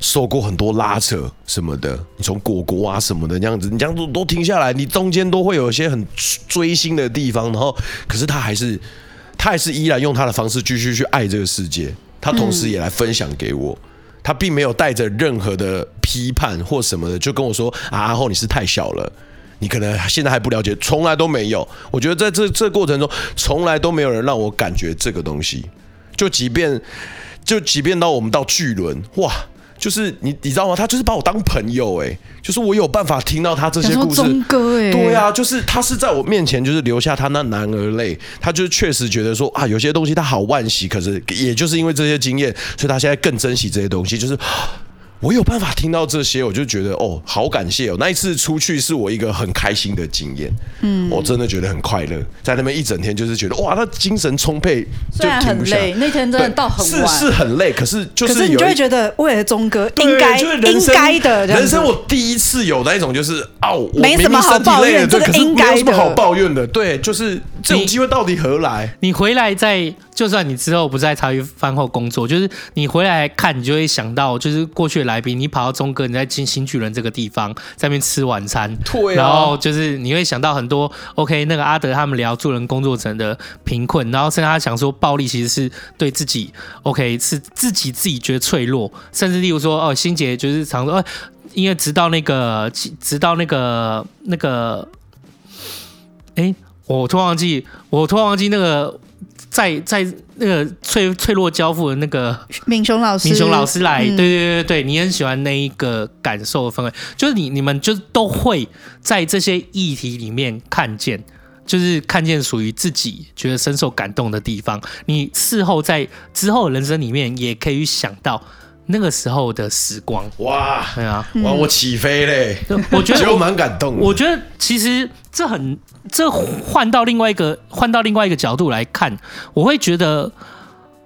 受过很多拉扯什么的。你从果果啊什么的那样子，你这样都都停下来，你中间都会有一些很追星的地方。然后，可是他还是他还是依然用他的方式继续去爱这个世界。他同时也来分享给我，他并没有带着任何的批判或什么的，就跟我说啊，阿后你是太小了。你可能现在还不了解，从来都没有。我觉得在这这过程中，从来都没有人让我感觉这个东西。就即便，就即便到我们到巨轮，哇，就是你你知道吗？他就是把我当朋友哎、欸，就是我有办法听到他这些故事。钟哥哎，对啊，就是他是在我面前就是留下他那男儿泪，他就是确实觉得说啊，有些东西他好惋惜，可是也就是因为这些经验，所以他现在更珍惜这些东西，就是。我有办法听到这些，我就觉得哦，好感谢哦！那一次出去是我一个很开心的经验，嗯，我真的觉得很快乐，在那边一整天就是觉得哇，他精神充沛，虽然很累，那天真的到很晚，是是很累，可是就是可是你就会觉得为了钟哥应该应该的，人生我第一次有那一种就是哦，我没什么好抱怨，这个应该没什么好抱怨的，对，就是这种机会到底何来？你回来再，就算你之后不在茶余饭后工作，就是你回来看，你就会想到就是过去的。来宾，你跑到中哥，你在新新巨人这个地方，在那边吃晚餐，对啊，然后就是你会想到很多。OK，那个阿德他们聊助人工作者的贫困，然后甚至他想说，暴力其实是对自己 OK，是自己自己觉得脆弱，甚至例如说哦，心杰就是常说，哦，因为直到那个直到那个那个，哎，我突然忘记，我突然忘记那个。在在那个脆脆弱交付的那个敏雄老师，敏雄老师来，嗯、对对对对，你很喜欢那一个感受的氛围，就是你你们就都会在这些议题里面看见，就是看见属于自己觉得深受感动的地方。你事后在之后的人生里面，也可以想到。那个时候的时光，哇，对啊，哇，我起飞嘞！我觉得我蛮感动。我觉得其实这很，这换到另外一个，换到另外一个角度来看，我会觉得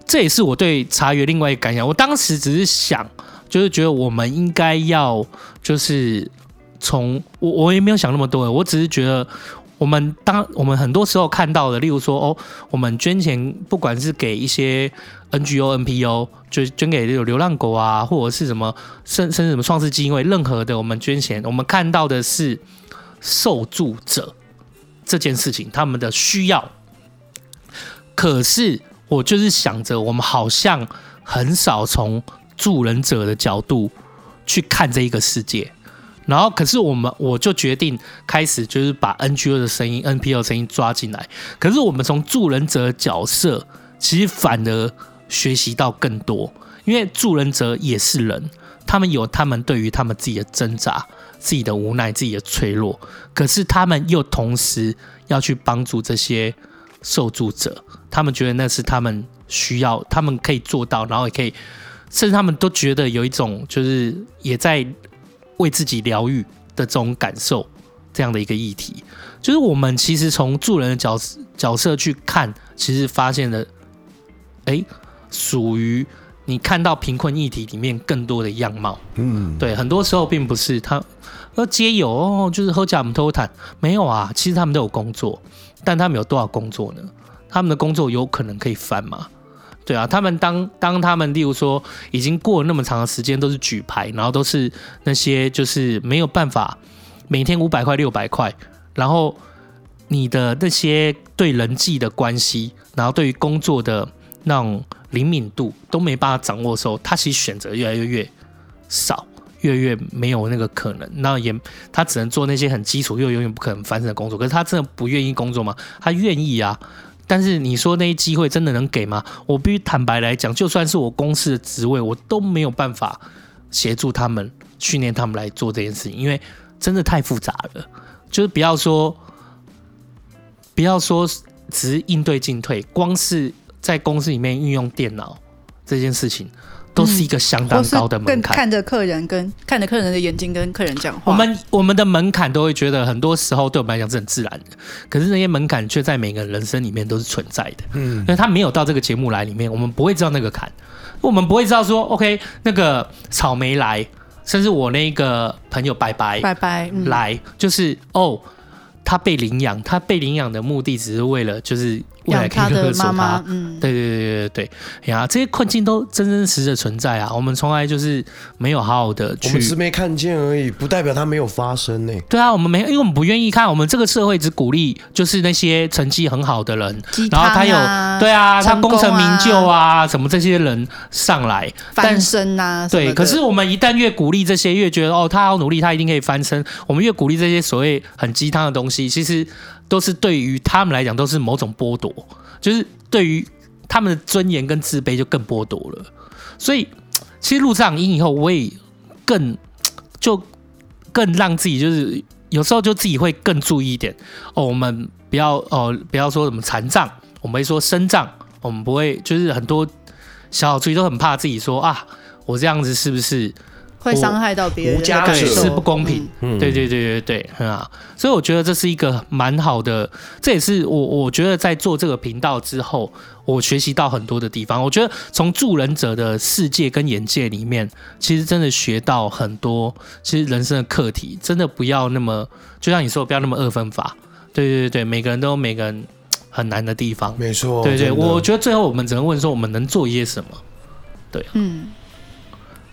这也是我对茶园另外一个感想。我当时只是想，就是觉得我们应该要，就是从我我也没有想那么多，我只是觉得。我们当我们很多时候看到的，例如说哦，我们捐钱，不管是给一些 NGO、NPO，就捐给有流浪狗啊，或者是什么，甚甚至什么创世基金会，任何的我们捐钱，我们看到的是受助者这件事情，他们的需要。可是我就是想着，我们好像很少从助人者的角度去看这一个世界。然后，可是我们我就决定开始，就是把 NGO 的声音、NPO 的声音抓进来。可是我们从助人者的角色，其实反而学习到更多，因为助人者也是人，他们有他们对于他们自己的挣扎、自己的无奈、自己的脆弱。可是他们又同时要去帮助这些受助者，他们觉得那是他们需要，他们可以做到，然后也可以，甚至他们都觉得有一种就是也在。为自己疗愈的这种感受，这样的一个议题，就是我们其实从助人的角角色去看，其实发现了，哎，属于你看到贫困议题里面更多的样貌。嗯，对，很多时候并不是他，呃，皆有哦，就是喝假姆偷坦，没有啊，其实他们都有工作，但他们有多少工作呢？他们的工作有可能可以翻吗？对啊，他们当当他们，例如说，已经过了那么长的时间，都是举牌，然后都是那些就是没有办法每天五百块、六百块，然后你的那些对人际的关系，然后对于工作的那种灵敏度都没办法掌握的时候，他其实选择越来越越少，越来越没有那个可能。那也他只能做那些很基础又永远不可能翻身的工作。可是他真的不愿意工作吗？他愿意啊。但是你说那些机会真的能给吗？我必须坦白来讲，就算是我公司的职位，我都没有办法协助他们训练他们来做这件事情，因为真的太复杂了。就是不要说，不要说只是应对进退，光是在公司里面运用电脑这件事情。都是一个相当高的门槛，嗯、看着客人跟看着客人的眼睛跟客人讲话。我们我们的门槛都会觉得很多时候对我们来讲是很自然的，可是那些门槛却在每个人生里面都是存在的。嗯，因为他没有到这个节目来里面，我们不会知道那个坎，我们不会知道说，OK，那个草莓来，甚至我那个朋友拜拜拜拜、嗯、来，就是哦，他被领养，他被领养的目的只是为了就是。养他的妈妈，嗯，对对对对对，呀，这些困境都真真实实的存在啊！我们从来就是没有好好的去，我们只没看见而已，不代表它没有发生呢。对啊，我们没，因为我们不愿意看。我们这个社会只鼓励就是那些成绩很好的人，啊、然后他有对啊，他功成名就啊，什么这些人上来翻身啊，对。可是我们一旦越鼓励这些，越觉得哦，他好努力，他一定可以翻身。我们越鼓励这些所谓很鸡汤的东西，其实。都是对于他们来讲都是某种剥夺，就是对于他们的尊严跟自卑就更剥夺了。所以其实录这场音以后，我也更 就更让自己就是有时候就自己会更注意一点哦。我们不要哦，不要说什么残障，我们会说身障，我们不会就是很多小小注意都很怕自己说啊，我这样子是不是？会伤害到别人，无家对，是不公平。嗯，对对对对对，很好。所以我觉得这是一个蛮好的，这也是我我觉得在做这个频道之后，我学习到很多的地方。我觉得从助人者的世界跟眼界里面，其实真的学到很多。其实人生的课题，真的不要那么，就像你说，不要那么二分法。对对对对，每个人都有每个人很难的地方。没错。对对，我觉得最后我们只能问说，我们能做一些什么？对，嗯。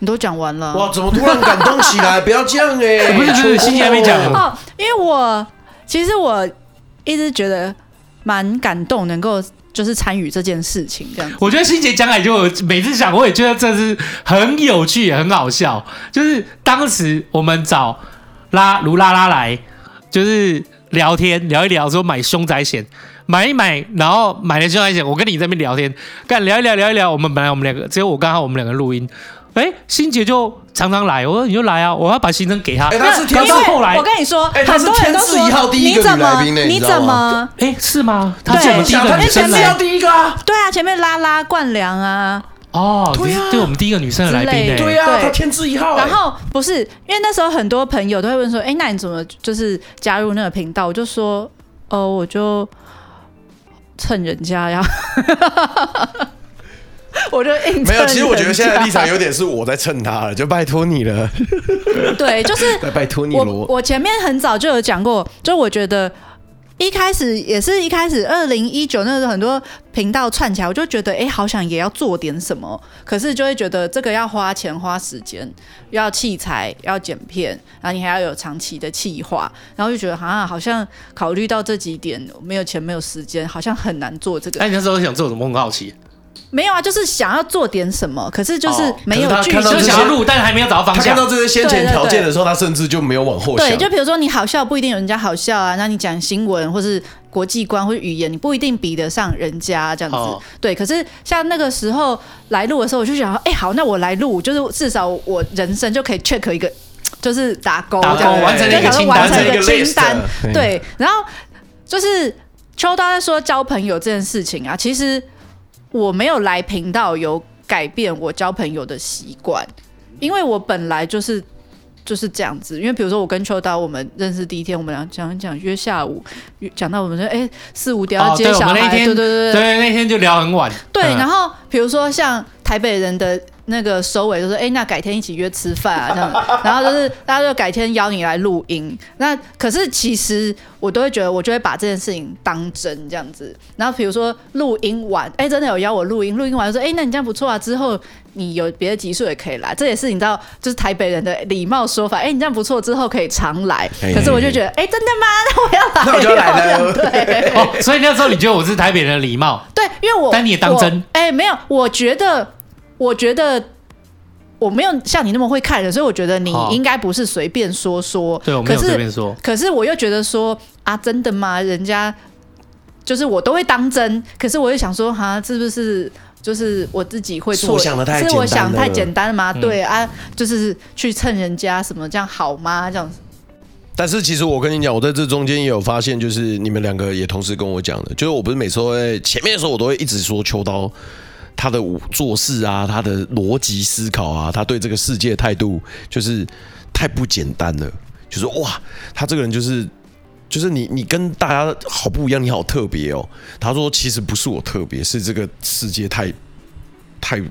你都讲完了哇？怎么突然感动起来？不要这样哎、欸！不是，不是，心情还没讲哦。因为我其实我一直觉得蛮感动，能够就是参与这件事情这样子。我觉得欣姐讲来就每次讲，我也觉得这是很有趣，也很好笑。就是当时我们找拉卢拉拉来，就是聊天聊一聊，说买凶宅险，买一买，然后买了凶宅险，我跟你在那边聊天，干聊一聊聊一聊。我们本来我们两个只有我刚好我们两个录音。哎，心姐就常常来，我说你就来啊，我要把行程给她。哎，他是天，因为后来我跟你说，哎，他是天字一号第一个女来宾呢，你怎么？哎，是吗？对，他是我们第一个女生来。第一个啊？对啊，前面拉拉冠良啊。哦，对啊，对我们第一个女生的来宾呢？对啊，他天字一号。然后不是，因为那时候很多朋友都会问说，哎，那你怎么就是加入那个频道？我就说，哦，我就蹭人家呀。我就硬没有，其实我觉得现在立场有点是我在蹭他了，就拜托你了。对，就是 拜托你了。我我前面很早就有讲过，就我觉得一开始也是一开始，二零一九那时候很多频道串起来，我就觉得哎，好想也要做点什么，可是就会觉得这个要花钱花时间，要器材要剪片，然后你还要有长期的企划，然后就觉得啊，好像考虑到这几点，没有钱没有时间，好像很难做这个。哎，你那时候想做什么？很好奇。没有啊，就是想要做点什么，可是就是没有剧情，就是想要录，但是还没有找到方向。他看到这些先前条件的时候，他甚至就没有往后想。对，就比如说你好笑，不一定有人家好笑啊。那你讲新闻或是国际观或者语言，你不一定比得上人家这样子。哦、对，可是像那个时候来录的时候，我就想，哎，好，那我来录，就是至少我人生就可以 check 一个，就是打勾，打勾完成一个清单，完成一个清单。对，然后就是秋刀在说交朋友这件事情啊，其实。我没有来频道有改变我交朋友的习惯，因为我本来就是就是这样子。因为比如说我跟秋刀，我们认识第一天，我们俩讲一讲约下午，讲到我们说哎四五点要接小孩，对对对对对，那天就聊很晚。对，然后比如说像台北人的。那个收尾就说，哎，那改天一起约吃饭啊，这样，然后就是大家就改天邀你来录音。那可是其实我都会觉得，我就会把这件事情当真这样子。然后比如说录音完，哎，真的有邀我录音，录音完就说，哎，那你这样不错啊，之后你有别的集数也可以来。这也是你知道，就是台北人的礼貌说法，哎，你这样不错，之后可以常来。可是我就觉得，哎，真的吗？那我要来，那我就来了。对，哦，所以那时候你觉得我是台北人的礼貌？对，因为我但你也当真？哎，没有，我觉得。我觉得我没有像你那么会看人，所以我觉得你应该不是随便说说。对，我没有随便说。可是我又觉得说啊，真的吗？人家就是我都会当真，可是我又想说，哈，是不是就是我自己会错？是我想的太简单了。是我想太简单了吗？嗯、对啊，就是去蹭人家什么这样好吗？这样。但是其实我跟你讲，我在这中间也有发现，就是你们两个也同时跟我讲的，就是我不是每次都会前面的时候，我都会一直说秋刀。他的做事啊，他的逻辑思考啊，他对这个世界态度就是太不简单了。就是哇，他这个人就是就是你你跟大家好不一样，你好特别哦。他说其实不是我特别，是这个世界太太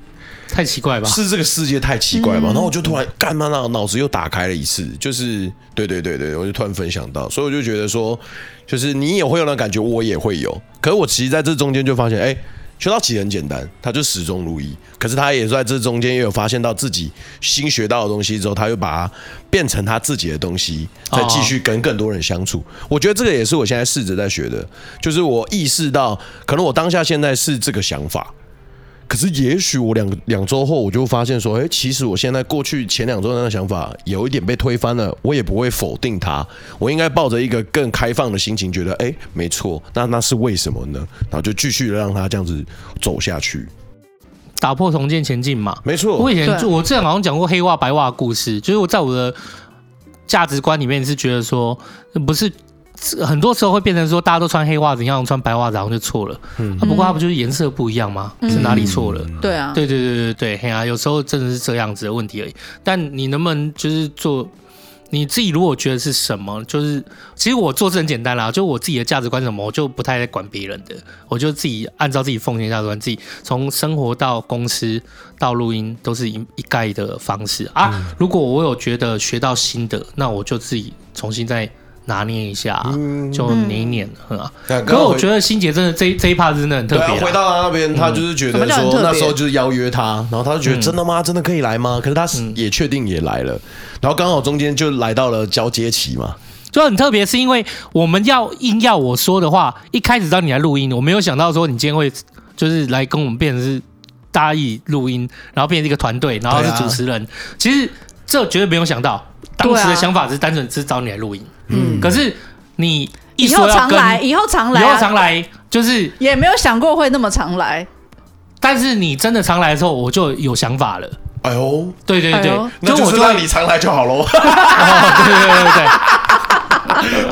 太奇怪吧？是这个世界太奇怪吧？然后我就突然干嘛呢？脑子又打开了一次，就是对对对对，我就突然分享到，所以我就觉得说，就是你也会有那感觉，我也会有。可是我其实在这中间就发现，哎。学到其实很简单，他就始终如一。可是他也在这中间也有发现到自己新学到的东西之后，他又把它变成他自己的东西，再继续跟更多人相处。我觉得这个也是我现在试着在学的，就是我意识到，可能我当下现在是这个想法。可是，也许我两两周后，我就发现说，哎，其实我现在过去前两周那个想法有一点被推翻了。我也不会否定它，我应该抱着一个更开放的心情，觉得，哎，没错，那那是为什么呢？然后就继续让它这样子走下去。打破重建前进嘛，没错。我以前就我之前好像讲过黑袜白袜的故事，就是我在我的价值观里面是觉得说，不是很多时候会变成说大家都穿黑袜子，你要穿白袜子，然后就错了。嗯，啊、不过它不就是颜色不一样吗？嗯、是哪里错了？对啊，对对对对对，嘿啊，有时候真的是这样子的问题而已。但你能不能就是做？你自己如果觉得是什么，就是其实我做事很简单啦，就我自己的价值观是什么，我就不太在管别人的，我就自己按照自己奉献价值观，自己从生活到公司到录音都是一一概的方式啊。嗯、如果我有觉得学到新的，那我就自己重新再拿捏一下，嗯、就捏一捏可是我觉得心姐真的这这一趴真的很特别、啊。回到他那边，他就是觉得说那时候就是邀约他，然后他就觉得真的吗？真的可以来吗？可是他也确定也来了。然后刚好中间就来到了交接期嘛，就很特别，是因为我们要硬要我说的话，一开始让你来录音，我没有想到说你今天会就是来跟我们变成是大家一起录音，然后变成一个团队，然后是主持人。啊、其实这绝对没有想到，当时的想法是单纯是找你来录音。嗯，可是你一说要跟以后常来，以后常来、啊，以后常来，就是也没有想过会那么常来。但是你真的常来的时候，我就有想法了。哎呦，对对对，对，那就是让你常来就好喽。对对对对，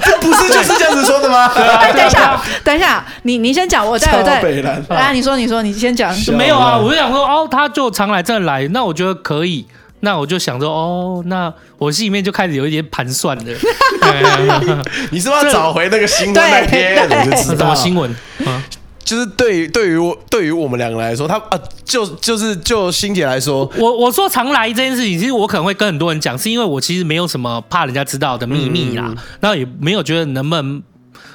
这不是就是这样子说的吗？哎等一下，等一下，你你先讲，我待会再。来，你说你说，你先讲。没有啊，我就想说，哦，他就常来这来，那我觉得可以，那我就想说，哦，那我心里面就开始有一点盘算的。你是不是要找回那个新闻那天？你就知道什么新闻？就是对于对于我对于我们两个来说，他啊，就就是就欣姐来说，我我说常来这件事情，其实我可能会跟很多人讲，是因为我其实没有什么怕人家知道的秘密啦，嗯、然后也没有觉得能不能，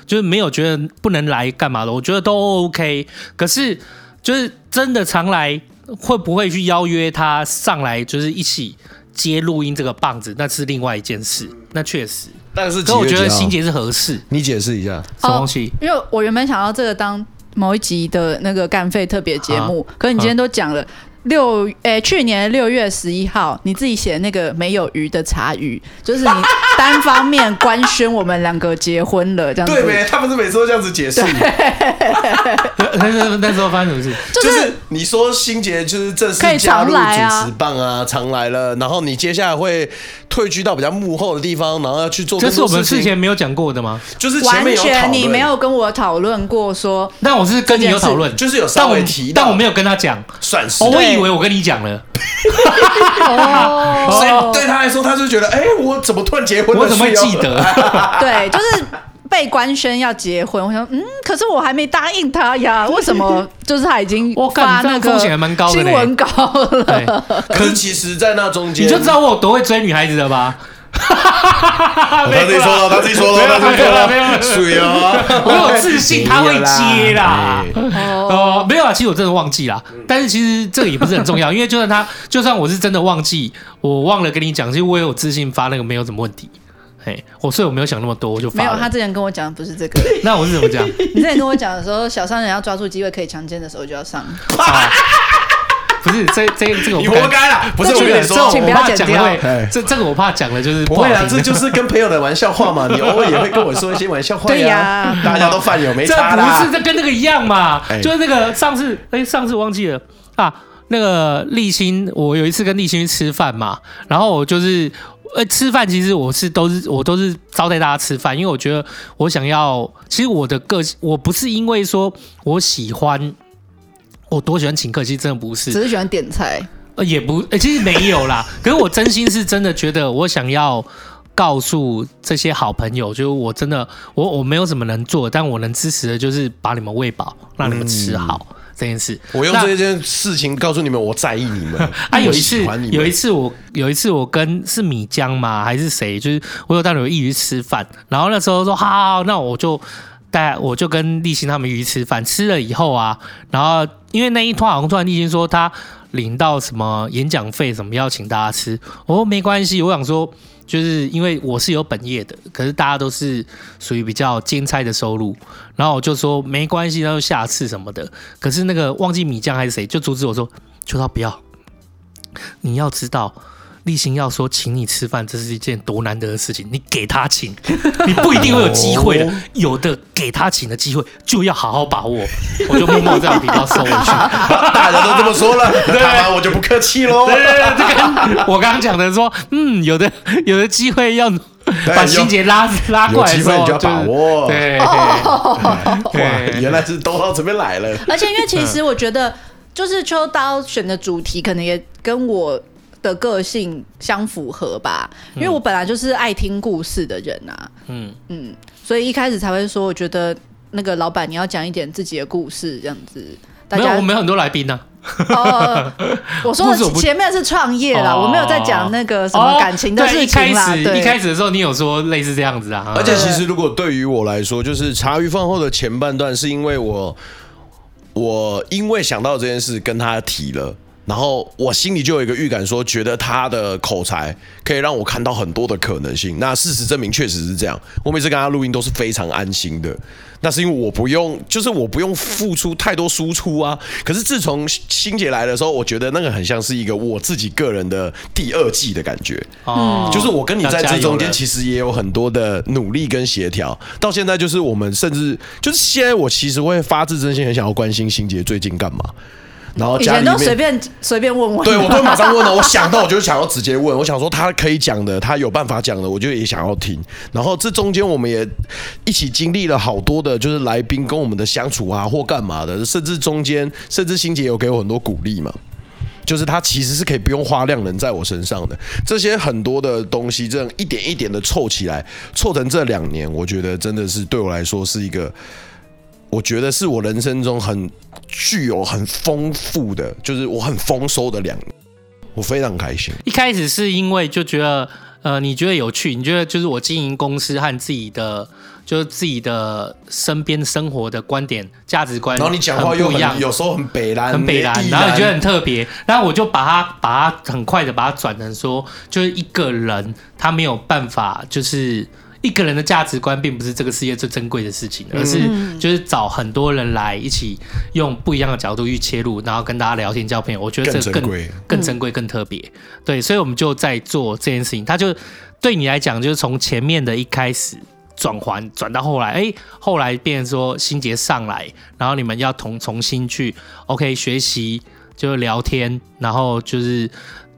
就是没有觉得不能来干嘛的，我觉得都 OK。可是就是真的常来，会不会去邀约他上来，就是一起接录音这个棒子，那是另外一件事。那确实，但是可我觉得心结是合适，你解释一下什么东西？因为我原本想要这个当。某一集的那个干废特别节目，啊、可是你今天都讲了。六诶、欸，去年六月十一号，你自己写那个没有鱼的茶语，就是你 单方面官宣我们两个结婚了，这样子。对没？他不是每次都这样子解释。那时候那时候发生什么事？就是你说心杰就是正式加入主持棒啊，常来了，然后你接下来会退居到比较幕后的地方，然后要去做。这是我们之前没有讲过的吗？就是前面有完全你没有跟我讨论过说。但我是跟你有讨论，就是有稍微提到，但我没有跟他讲，算是。以为我跟你讲了，所以对他来说，他就觉得，哎，我怎么突然结婚了？我怎么会记得？对，就是被官宣要结婚。我想，嗯，可是我还没答应他呀，为什么？就是他已经发那个新闻稿了。可是其实，在那中间，你就知道我多会追女孩子了吧？他自己说了，他自己说了，他自己说了，没有水哦，我有自信他会接啦。哦，没有啊，其实我真的忘记啦。但是其实这个也不是很重要，因为就算他，就算我是真的忘记，我忘了跟你讲，其实我也有自信发那个没有什么问题。嘿，我所以我没有想那么多，我就发。没有，他之前跟我讲的不是这个。那我是怎么讲？你之前跟我讲的时候，小商人要抓住机会可以强奸的时候就要上。不是这这这个我你活该了，不是我跟你说，请不要剪掉。这这个我怕讲了就是不会啊，这就是跟朋友的玩笑话嘛。你偶尔也会跟我说一些玩笑话呀，大家都犯有没差啦。这不是这跟那个一样嘛？就是那个上次哎，上次我忘记了啊。那个立新，我有一次跟立新去吃饭嘛，然后我就是呃吃饭，其实我是都是我都是招待大家吃饭，因为我觉得我想要，其实我的个性我不是因为说我喜欢。我多喜欢请客，其实真的不是，只是喜欢点菜。呃，也不，呃，其实没有啦。可是我真心是真的觉得，我想要告诉这些好朋友，就是我真的，我我没有什么能做，但我能支持的就是把你们喂饱，让你们吃好、嗯、这件事。我用这件事情告诉你们，我在意你们。啊，有一次，有一次我有一次我跟是米江吗？还是谁？就是我有带你们一起去吃饭，然后那时候说好，好，好，那我就。带我就跟立新他们一起吃饭，吃了以后啊，然后因为那一团好像突然立新说他领到什么演讲费，什么要请大家吃，我说没关系，我想说就是因为我是有本业的，可是大家都是属于比较兼差的收入，然后我就说没关系，那就下次什么的。可是那个忘记米酱还是谁就阻止我说，求他不要，你要知道立新要说请你吃饭，这是一件多难得的事情。你给他请，你不一定会有机会的。有的给他请的机会，就要好好把握。我就默默这样比较收回去。大家都这么说了，对，我就不客气喽。对，这个我刚刚讲的说，嗯，有的有的机会要把心结拉拉过来的时候，有机会你就要把握。对，对，原来是都到这边来了。而且因为其实我觉得，就是秋刀选的主题可能也跟我。的个性相符合吧，因为我本来就是爱听故事的人啊，嗯嗯，所以一开始才会说，我觉得那个老板你要讲一点自己的故事，这样子。大家没有，我们有很多来宾呢、啊。哦，我说的前面是创业啦，我没有在讲那个什么感情的事情啦。哦、对，一开始一开始的时候，你有说类似这样子啊。而且其实如果对于我来说，就是茶余饭后的前半段，是因为我我因为想到这件事跟他提了。然后我心里就有一个预感，说觉得他的口才可以让我看到很多的可能性。那事实证明确实是这样。我每次跟他录音都是非常安心的。那是因为我不用，就是我不用付出太多输出啊。可是自从欣姐来的时候，我觉得那个很像是一个我自己个人的第二季的感觉。嗯，就是我跟你在这中间其实也有很多的努力跟协调。到现在就是我们甚至就是现在，我其实会发自真心很想要关心欣姐最近干嘛。然后家里面以前都随便随便问问，对我都会马上问了。我想到我就想要直接问，我想说他可以讲的，他有办法讲的，我就也想要听。然后这中间我们也一起经历了好多的，就是来宾跟我们的相处啊，或干嘛的，甚至中间甚至欣姐有给我很多鼓励嘛，就是他其实是可以不用花量能在我身上的。这些很多的东西，这样一点一点的凑起来，凑成这两年，我觉得真的是对我来说是一个。我觉得是我人生中很具有很丰富的，就是我很丰收的两年，我非常开心。一开始是因为就觉得，呃，你觉得有趣，你觉得就是我经营公司和自己的，就是自己的身边生活的观点、价值观，然后你讲话又一样，有时候很北蓝，很北蓝，然后你觉得很特别，然后我就把它把它很快的把它转成说，就是一个人他没有办法就是。一个人的价值观并不是这个世界最珍贵的事情，而是就是找很多人来一起用不一样的角度去切入，然后跟大家聊天交朋友。我觉得这更更珍贵、更珍贵、更特别。对，所以我们就在做这件事情。他就对你来讲，就是从前面的一开始转环转到后来，哎，后来变成说心结上来，然后你们要同重新去 OK 学习，就聊天，然后就是。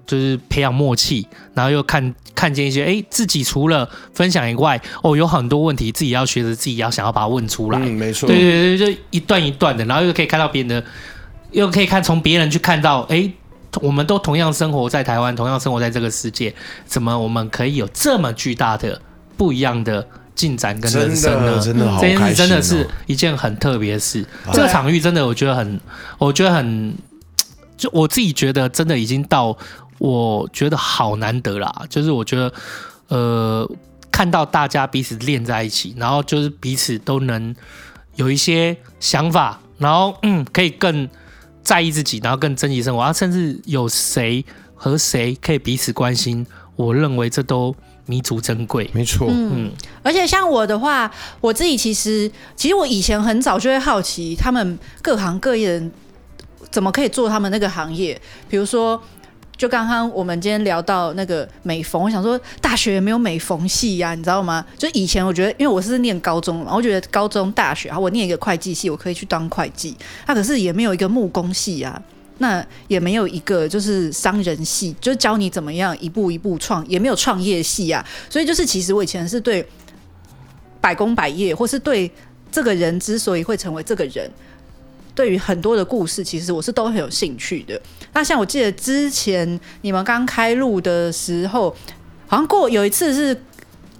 就是培养默契，然后又看看见一些，哎，自己除了分享以外，哦，有很多问题自己要学着，自己要想要把它问出来。嗯，没错。对对对，就一段一段的，然后又可以看到别人的，又可以看从别人去看到，哎，我们都同样生活在台湾，同样生活在这个世界，怎么我们可以有这么巨大的不一样的进展跟人生呢？真的，真的好开心哦。这件事真的是一件很特别的事。啊、这个场域真的，我觉得很，我觉得很，就我自己觉得真的已经到。我觉得好难得啦，就是我觉得，呃，看到大家彼此练在一起，然后就是彼此都能有一些想法，然后嗯，可以更在意自己，然后更珍惜生活，啊，甚至有谁和谁可以彼此关心，我认为这都弥足珍贵。没错，嗯，而且像我的话，我自己其实，其实我以前很早就会好奇，他们各行各业人怎么可以做他们那个行业，比如说。就刚刚我们今天聊到那个美缝，我想说大学也没有美缝系呀，你知道吗？就以前我觉得，因为我是念高中嘛，我觉得高中、大学，我念一个会计系，我可以去当会计。那可是也没有一个木工系啊，那也没有一个就是商人系，就教你怎么样一步一步创，也没有创业系啊。所以就是其实我以前是对百工百业，或是对这个人之所以会成为这个人。对于很多的故事，其实我是都很有兴趣的。那像我记得之前你们刚开录的时候，好像过有一次是。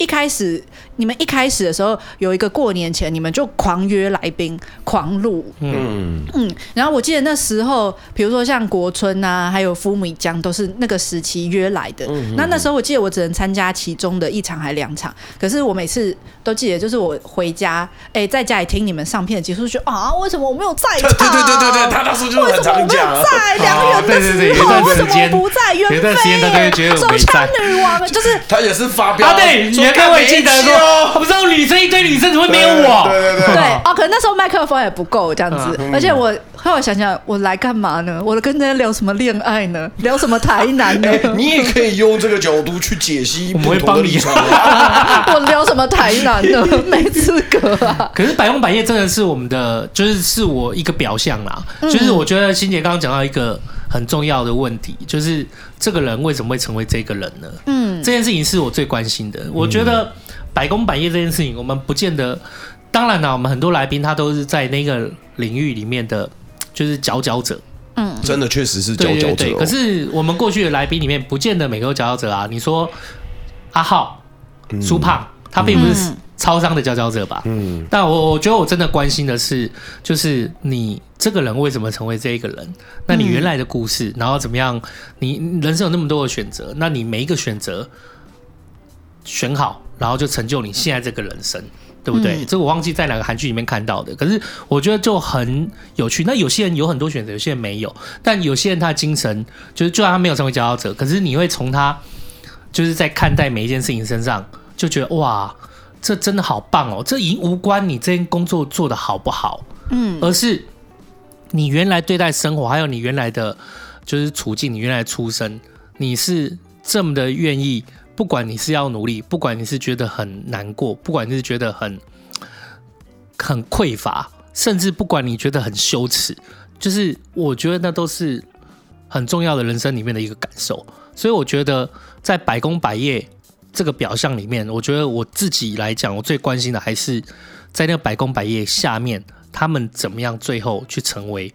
一开始你们一开始的时候有一个过年前，你们就狂约来宾，狂录，嗯嗯，然后我记得那时候，比如说像国春啊，还有夫米江，都是那个时期约来的。嗯、那那时候我记得我只能参加其中的一场还两场，可是我每次都记得，就是我回家，哎，在家里听你们上片的结束，就啊，为什么我没有在场？对对对对对，他当时就很常讲，在两个人的时候，为什么我不在？缘分耶，手枪女王就是他也是发飙，对。说，你还各位记得说，哦我不知道女生一堆女生怎么会没有我？对对对对 哦，可能那时候麦克风也不够这样子，嗯而且我后来想想，我来干嘛呢？我跟人家聊什么恋爱呢？聊什么台南呢？哎，你也可以用这个角度去解析我们会不同的帮你立场啊。我聊什么台南呢？没资格啊！可是百工百业真的是我们的，就是是我一个表象啦。嗯就是我觉得欣姐刚刚讲到一个很重要的问题，就是这个人为什么会成为这个人呢？嗯，这件事情是我最关心的。我觉得百工百业这件事情，我们不见得。当然了，我们很多来宾他都是在那个领域里面的，就是佼佼者。嗯真的确实是佼佼者哦。对对。可是我们过去的来宾里面，不见得每个都佼佼者啊。你说阿浩、苏胖，他并不是嗯超商的佼佼者吧？嗯，但我我觉得我真的关心的是，就是你这个人为什么成为这一个人？那你原来的故事，然后怎么样？你人生有那么多的选择，那你每一个选择选好，然后就成就你现在这个人生，对不对？嗯这个我忘记在哪个韩剧里面看到的，可是我觉得就很有趣。那有些人有很多选择，有些人没有，但有些人他的精神就是，就算他没有成为佼佼者，可是你会从他就是在看待每一件事情身上，就觉得哇。这真的好棒哦！这已经无关你这件工作做得好不好，嗯，而是你原来对待生活，还有你原来的就是处境，你原来的出身，你是这么的愿意，不管你是要努力，不管你是觉得很难过，不管你是觉得很很匮乏，甚至不管你觉得很羞耻，就是我觉得那都是很重要的人生里面的一个感受。所以我觉得在百工百业。这个表象里面，我觉得我自己来讲，我最关心的还是在那个百工百业下面，他们怎么样最后去成为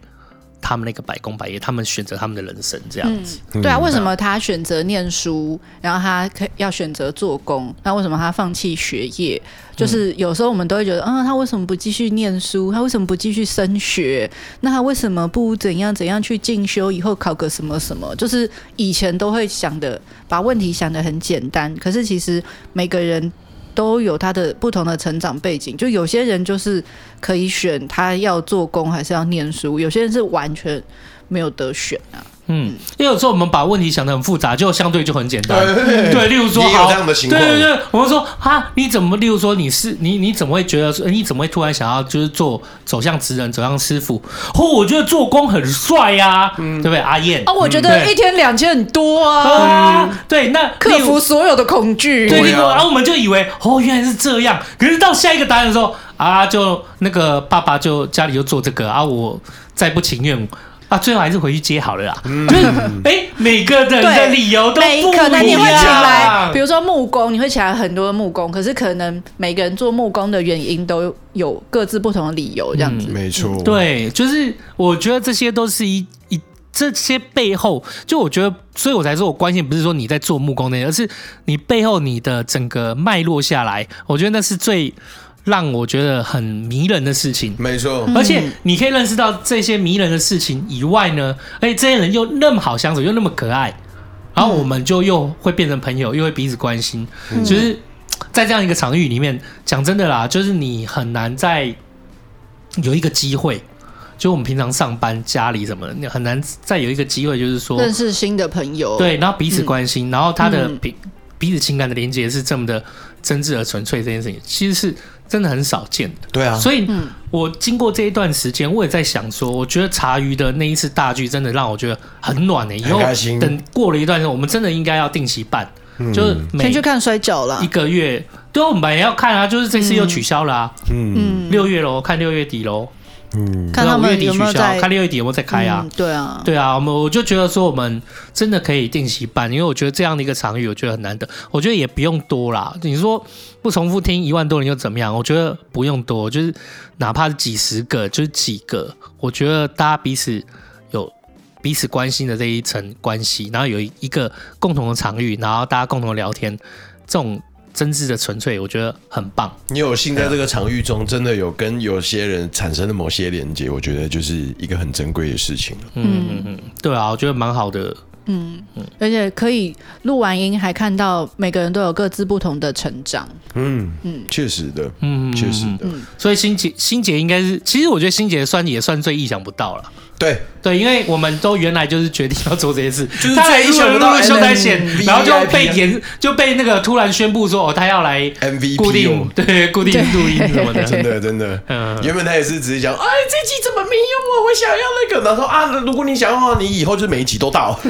他们那个百工百业，他们选择他们的人生这样子。对啊，为什么他选择念书，然后他可要选择做工？那为什么他放弃学业？就是有时候我们都会觉得，嗯，他为什么不继续念书？他为什么不继续升学？那他为什么不怎样怎样去进修？以后考个什么什么？就是以前都会想的，把问题想的很简单。可是其实每个人都有他的不同的成长背景，就有些人就是可以选他要做工还是要念书，有些人是完全没有得选啊。嗯，因为有时候我们把问题想得很复杂，就相对就很简单。对例如说，好这样的情况对对对，我们说啊，你怎么？例如说，你是你你怎么会觉得说，你怎么会突然想要就是做走向职人，走向师傅？哦，我觉得做工很帅呀、啊，对不对？阿燕啊，我觉得一天两千很多啊，啊，对，那克服所有的恐惧。对，然后我们就以为哦，原来是这样。可是到下一个答案的时候啊，就那个爸爸就家里就做这个啊，我再不情愿啊，最后还是回去接好了啦。就是哎，每个人的理由都不一每样。可能你会请来，比如说木工，你会请来很多的木工，可是可能每个人做木工的原因都有各自不同的理由，这样子。没错，对，就是我觉得这些都是一一这些背后，就我觉得，所以我才说我关心不是说你在做木工那些，而是你背后你的整个脉络下来，我觉得那是最让我觉得很迷人的事情。没错，而且你可以认识到这些迷人的事情以外呢，而且这些人又那么好相处，又那么可爱，然后我们就又会变成朋友，又会彼此关心。就是在这样一个场域里面，讲真的啦，就是你很难再有一个机会，就我们平常上班、家里什么的，你很难再有一个机会，就是说认识新的朋友，对，然后彼此关心，然后他的嗯。彼彼此情感的连接是这么的真挚而纯粹，这件事情其实是真的很少见的。对啊，所以，嗯我经过这一段时间，我也在想说，我觉得茶余的那一次大剧真的让我觉得很暖的、以后很开心。等过了一段时间，我们真的应该要定期办，嗯。就是每先去看摔跤了。一。个月。对，我们本来也要看啊，就是这次又取消了啊，嗯。嗯，六、月喽，看六月底喽，嗯，看他五月们底取消，有没有在看六月底有没有再开啊？嗯对啊，对啊，我们我就觉得说，我们真的可以定期办，因为我觉得这样的一个场域，我觉得很难得。我觉得也不用多啦，你说不重复听一万多人又怎么样？我觉得不用多，就是哪怕是几十个，就是几个，我觉得大家彼此有彼此关心的这一层关系，然后有一个共同的场域，然后大家共同的聊天，这种真挚的纯粹，我觉得很棒。你有幸在这个场域中，真的有跟有些人产生了某些连接，我觉得就是一个很珍贵的事情。嗯嗯嗯，对啊，我觉得蛮好的嗯，而且可以录完音，还看到每个人都有各自不同的成长。嗯嗯，确实的，嗯，确实的。所以心杰心杰应该是，其实我觉得心杰算也算最意想不到了。对。对，因为我们都原来就是决定要做这些事，就是他来最意想不到秀才险然后就被延，就被那个突然宣布说哦，他要来 MVP 固定哦。对固定录音什么的，真的真的，嗯。原本他也是只是讲，哎，这集怎么没有啊？我想要那个，然后说啊，如果你想要的话，你以后就是每一集都到。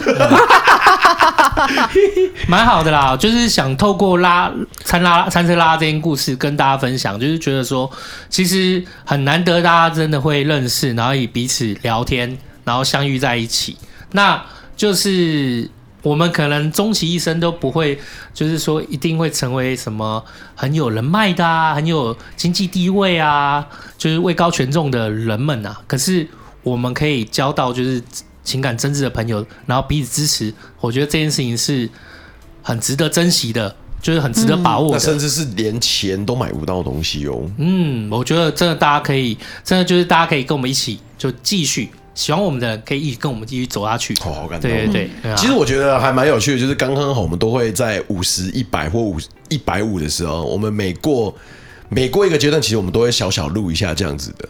蛮好的啦，就是想透过拉参拉参车拉拉这件故事跟大家分享，就是觉得说，其实很难得大家真的会认识，然后以彼此聊天，然后相遇在一起。那就是我们可能终其一生都不会，就是说一定会成为什么很有人脉的啊，很有经济地位啊，就是位高权重的人们啊。可是我们可以交到就是。情感真挚的朋友，然后彼此支持，我觉得这件事情是很值得珍惜的，就是很值得把握甚至是连钱都买不到东西哦。嗯，我觉得真的大家可以，真的就是大家可以跟我们一起，就继续喜欢我们的人可以一起跟我们继续走下去。好好感动。对对对，其实我觉得还蛮有趣的，就是刚刚好我们都会在五十、一百或五一百五的时候，我们每过每过一个阶段，其实我们都会小小录一下这样子的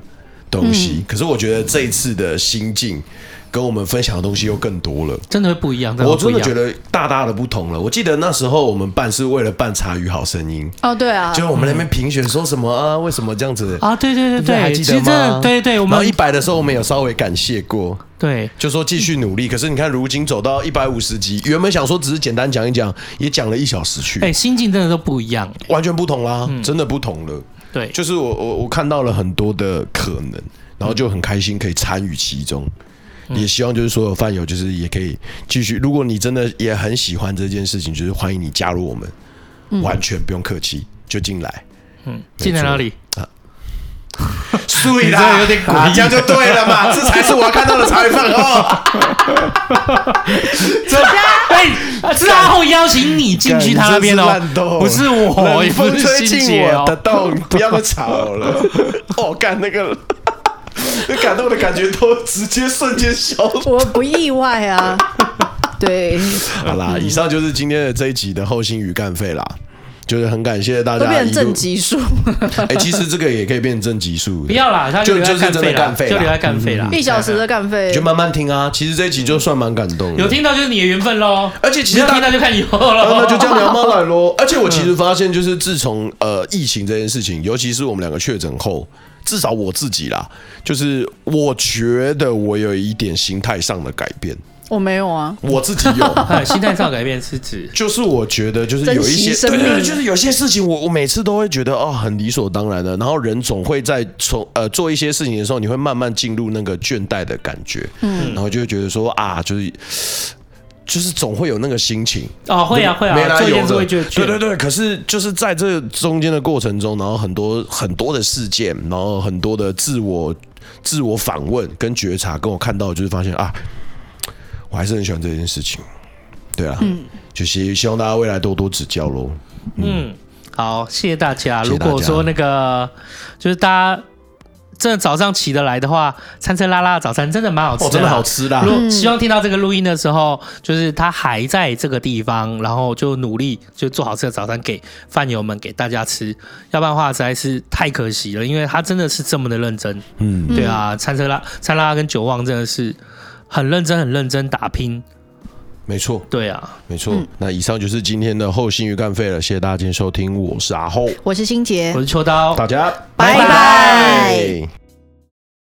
东西。嗯、可是我觉得这一次的心境。跟我们分享的东西又更多了，真的会不一样。我真的觉得大大的不同了。我记得那时候我们办是为了办茶语好声音哦，对啊，就我们那边评选说什么啊，为什么这样子啊？对对对对，还记得吗？对对，我们一百的时候我们有稍微感谢过，对，就说继续努力。可是你看，如今走到一百五十集，原本想说只是简单讲一讲，也讲了一小时去，哎，心境真的都不一样，完全不同啦，真的不同了。对，就是我我我看到了很多的可能，然后就很开心可以参与其中。也希望就是所有饭友，就是也可以继续。如果你真的也很喜欢这件事情，就是欢迎你加入我们，嗯、完全不用客气，就进来。嗯，进来哪里啊？对啦，有点诡异，这样就对了嘛，这才是我要看到的采访哦。这 哎，是阿后邀请你进去他那边哦，不是我，也不是风吹进我的洞，哦、不要再吵了。哦，干那个。那 感动的感觉都直接瞬间消失，我不意外啊。对，好啦，以上就是今天的这一集的后心语干废啦，就是很感谢大家。都变成正极数，哎，其实这个也可以变成正极数。不要啦，他就就是真的干废，就留在干废啦，一小时的干废，就慢慢听啊。其实这一集就算蛮感动，有听到就是你的缘分喽。而且其实听到就看以后了，那就这样聊妈来喽。而且我其实发现，就是自从呃疫情这件事情，尤其是我们两个确诊后。至少我自己啦，就是我觉得我有一点心态上的改变。我没有啊，我自己有。心态上改变是指，就是我觉得就是有一些，对对，就是有些事情我我每次都会觉得哦很理所当然的，然后人总会在从呃做一些事情的时候，你会慢慢进入那个倦怠的感觉，嗯，然后就会觉得说啊，就是。就是总会有那个心情哦，会啊会啊，没来由的，对对对。可是就是在这中间的过程中，然后很多很多的事件，然后很多的自我自我反问跟觉察，跟我看到就是发现啊，我还是很喜欢这件事情。对啊，嗯，就希希望大家未来多多指教喽。嗯，嗯好，谢谢大家。如果说那个就是大家。真的早上起得来的话，餐车拉拉的早餐真的蛮好吃的，真的好吃的。如果希望听到这个录音的时候，就是他还在这个地方，然后就努力就做好吃的早餐给饭友们给大家吃。要不然的话实在是太可惜了，因为他真的是这么的认真。嗯，对啊，餐车拉餐拉拉跟九旺真的是很认真很认真打拼。没错，对啊，没错。那以上就是今天的后心鱼干废了，谢谢大家今天收听，我是阿后，我是心杰，我是秋刀，大家拜拜。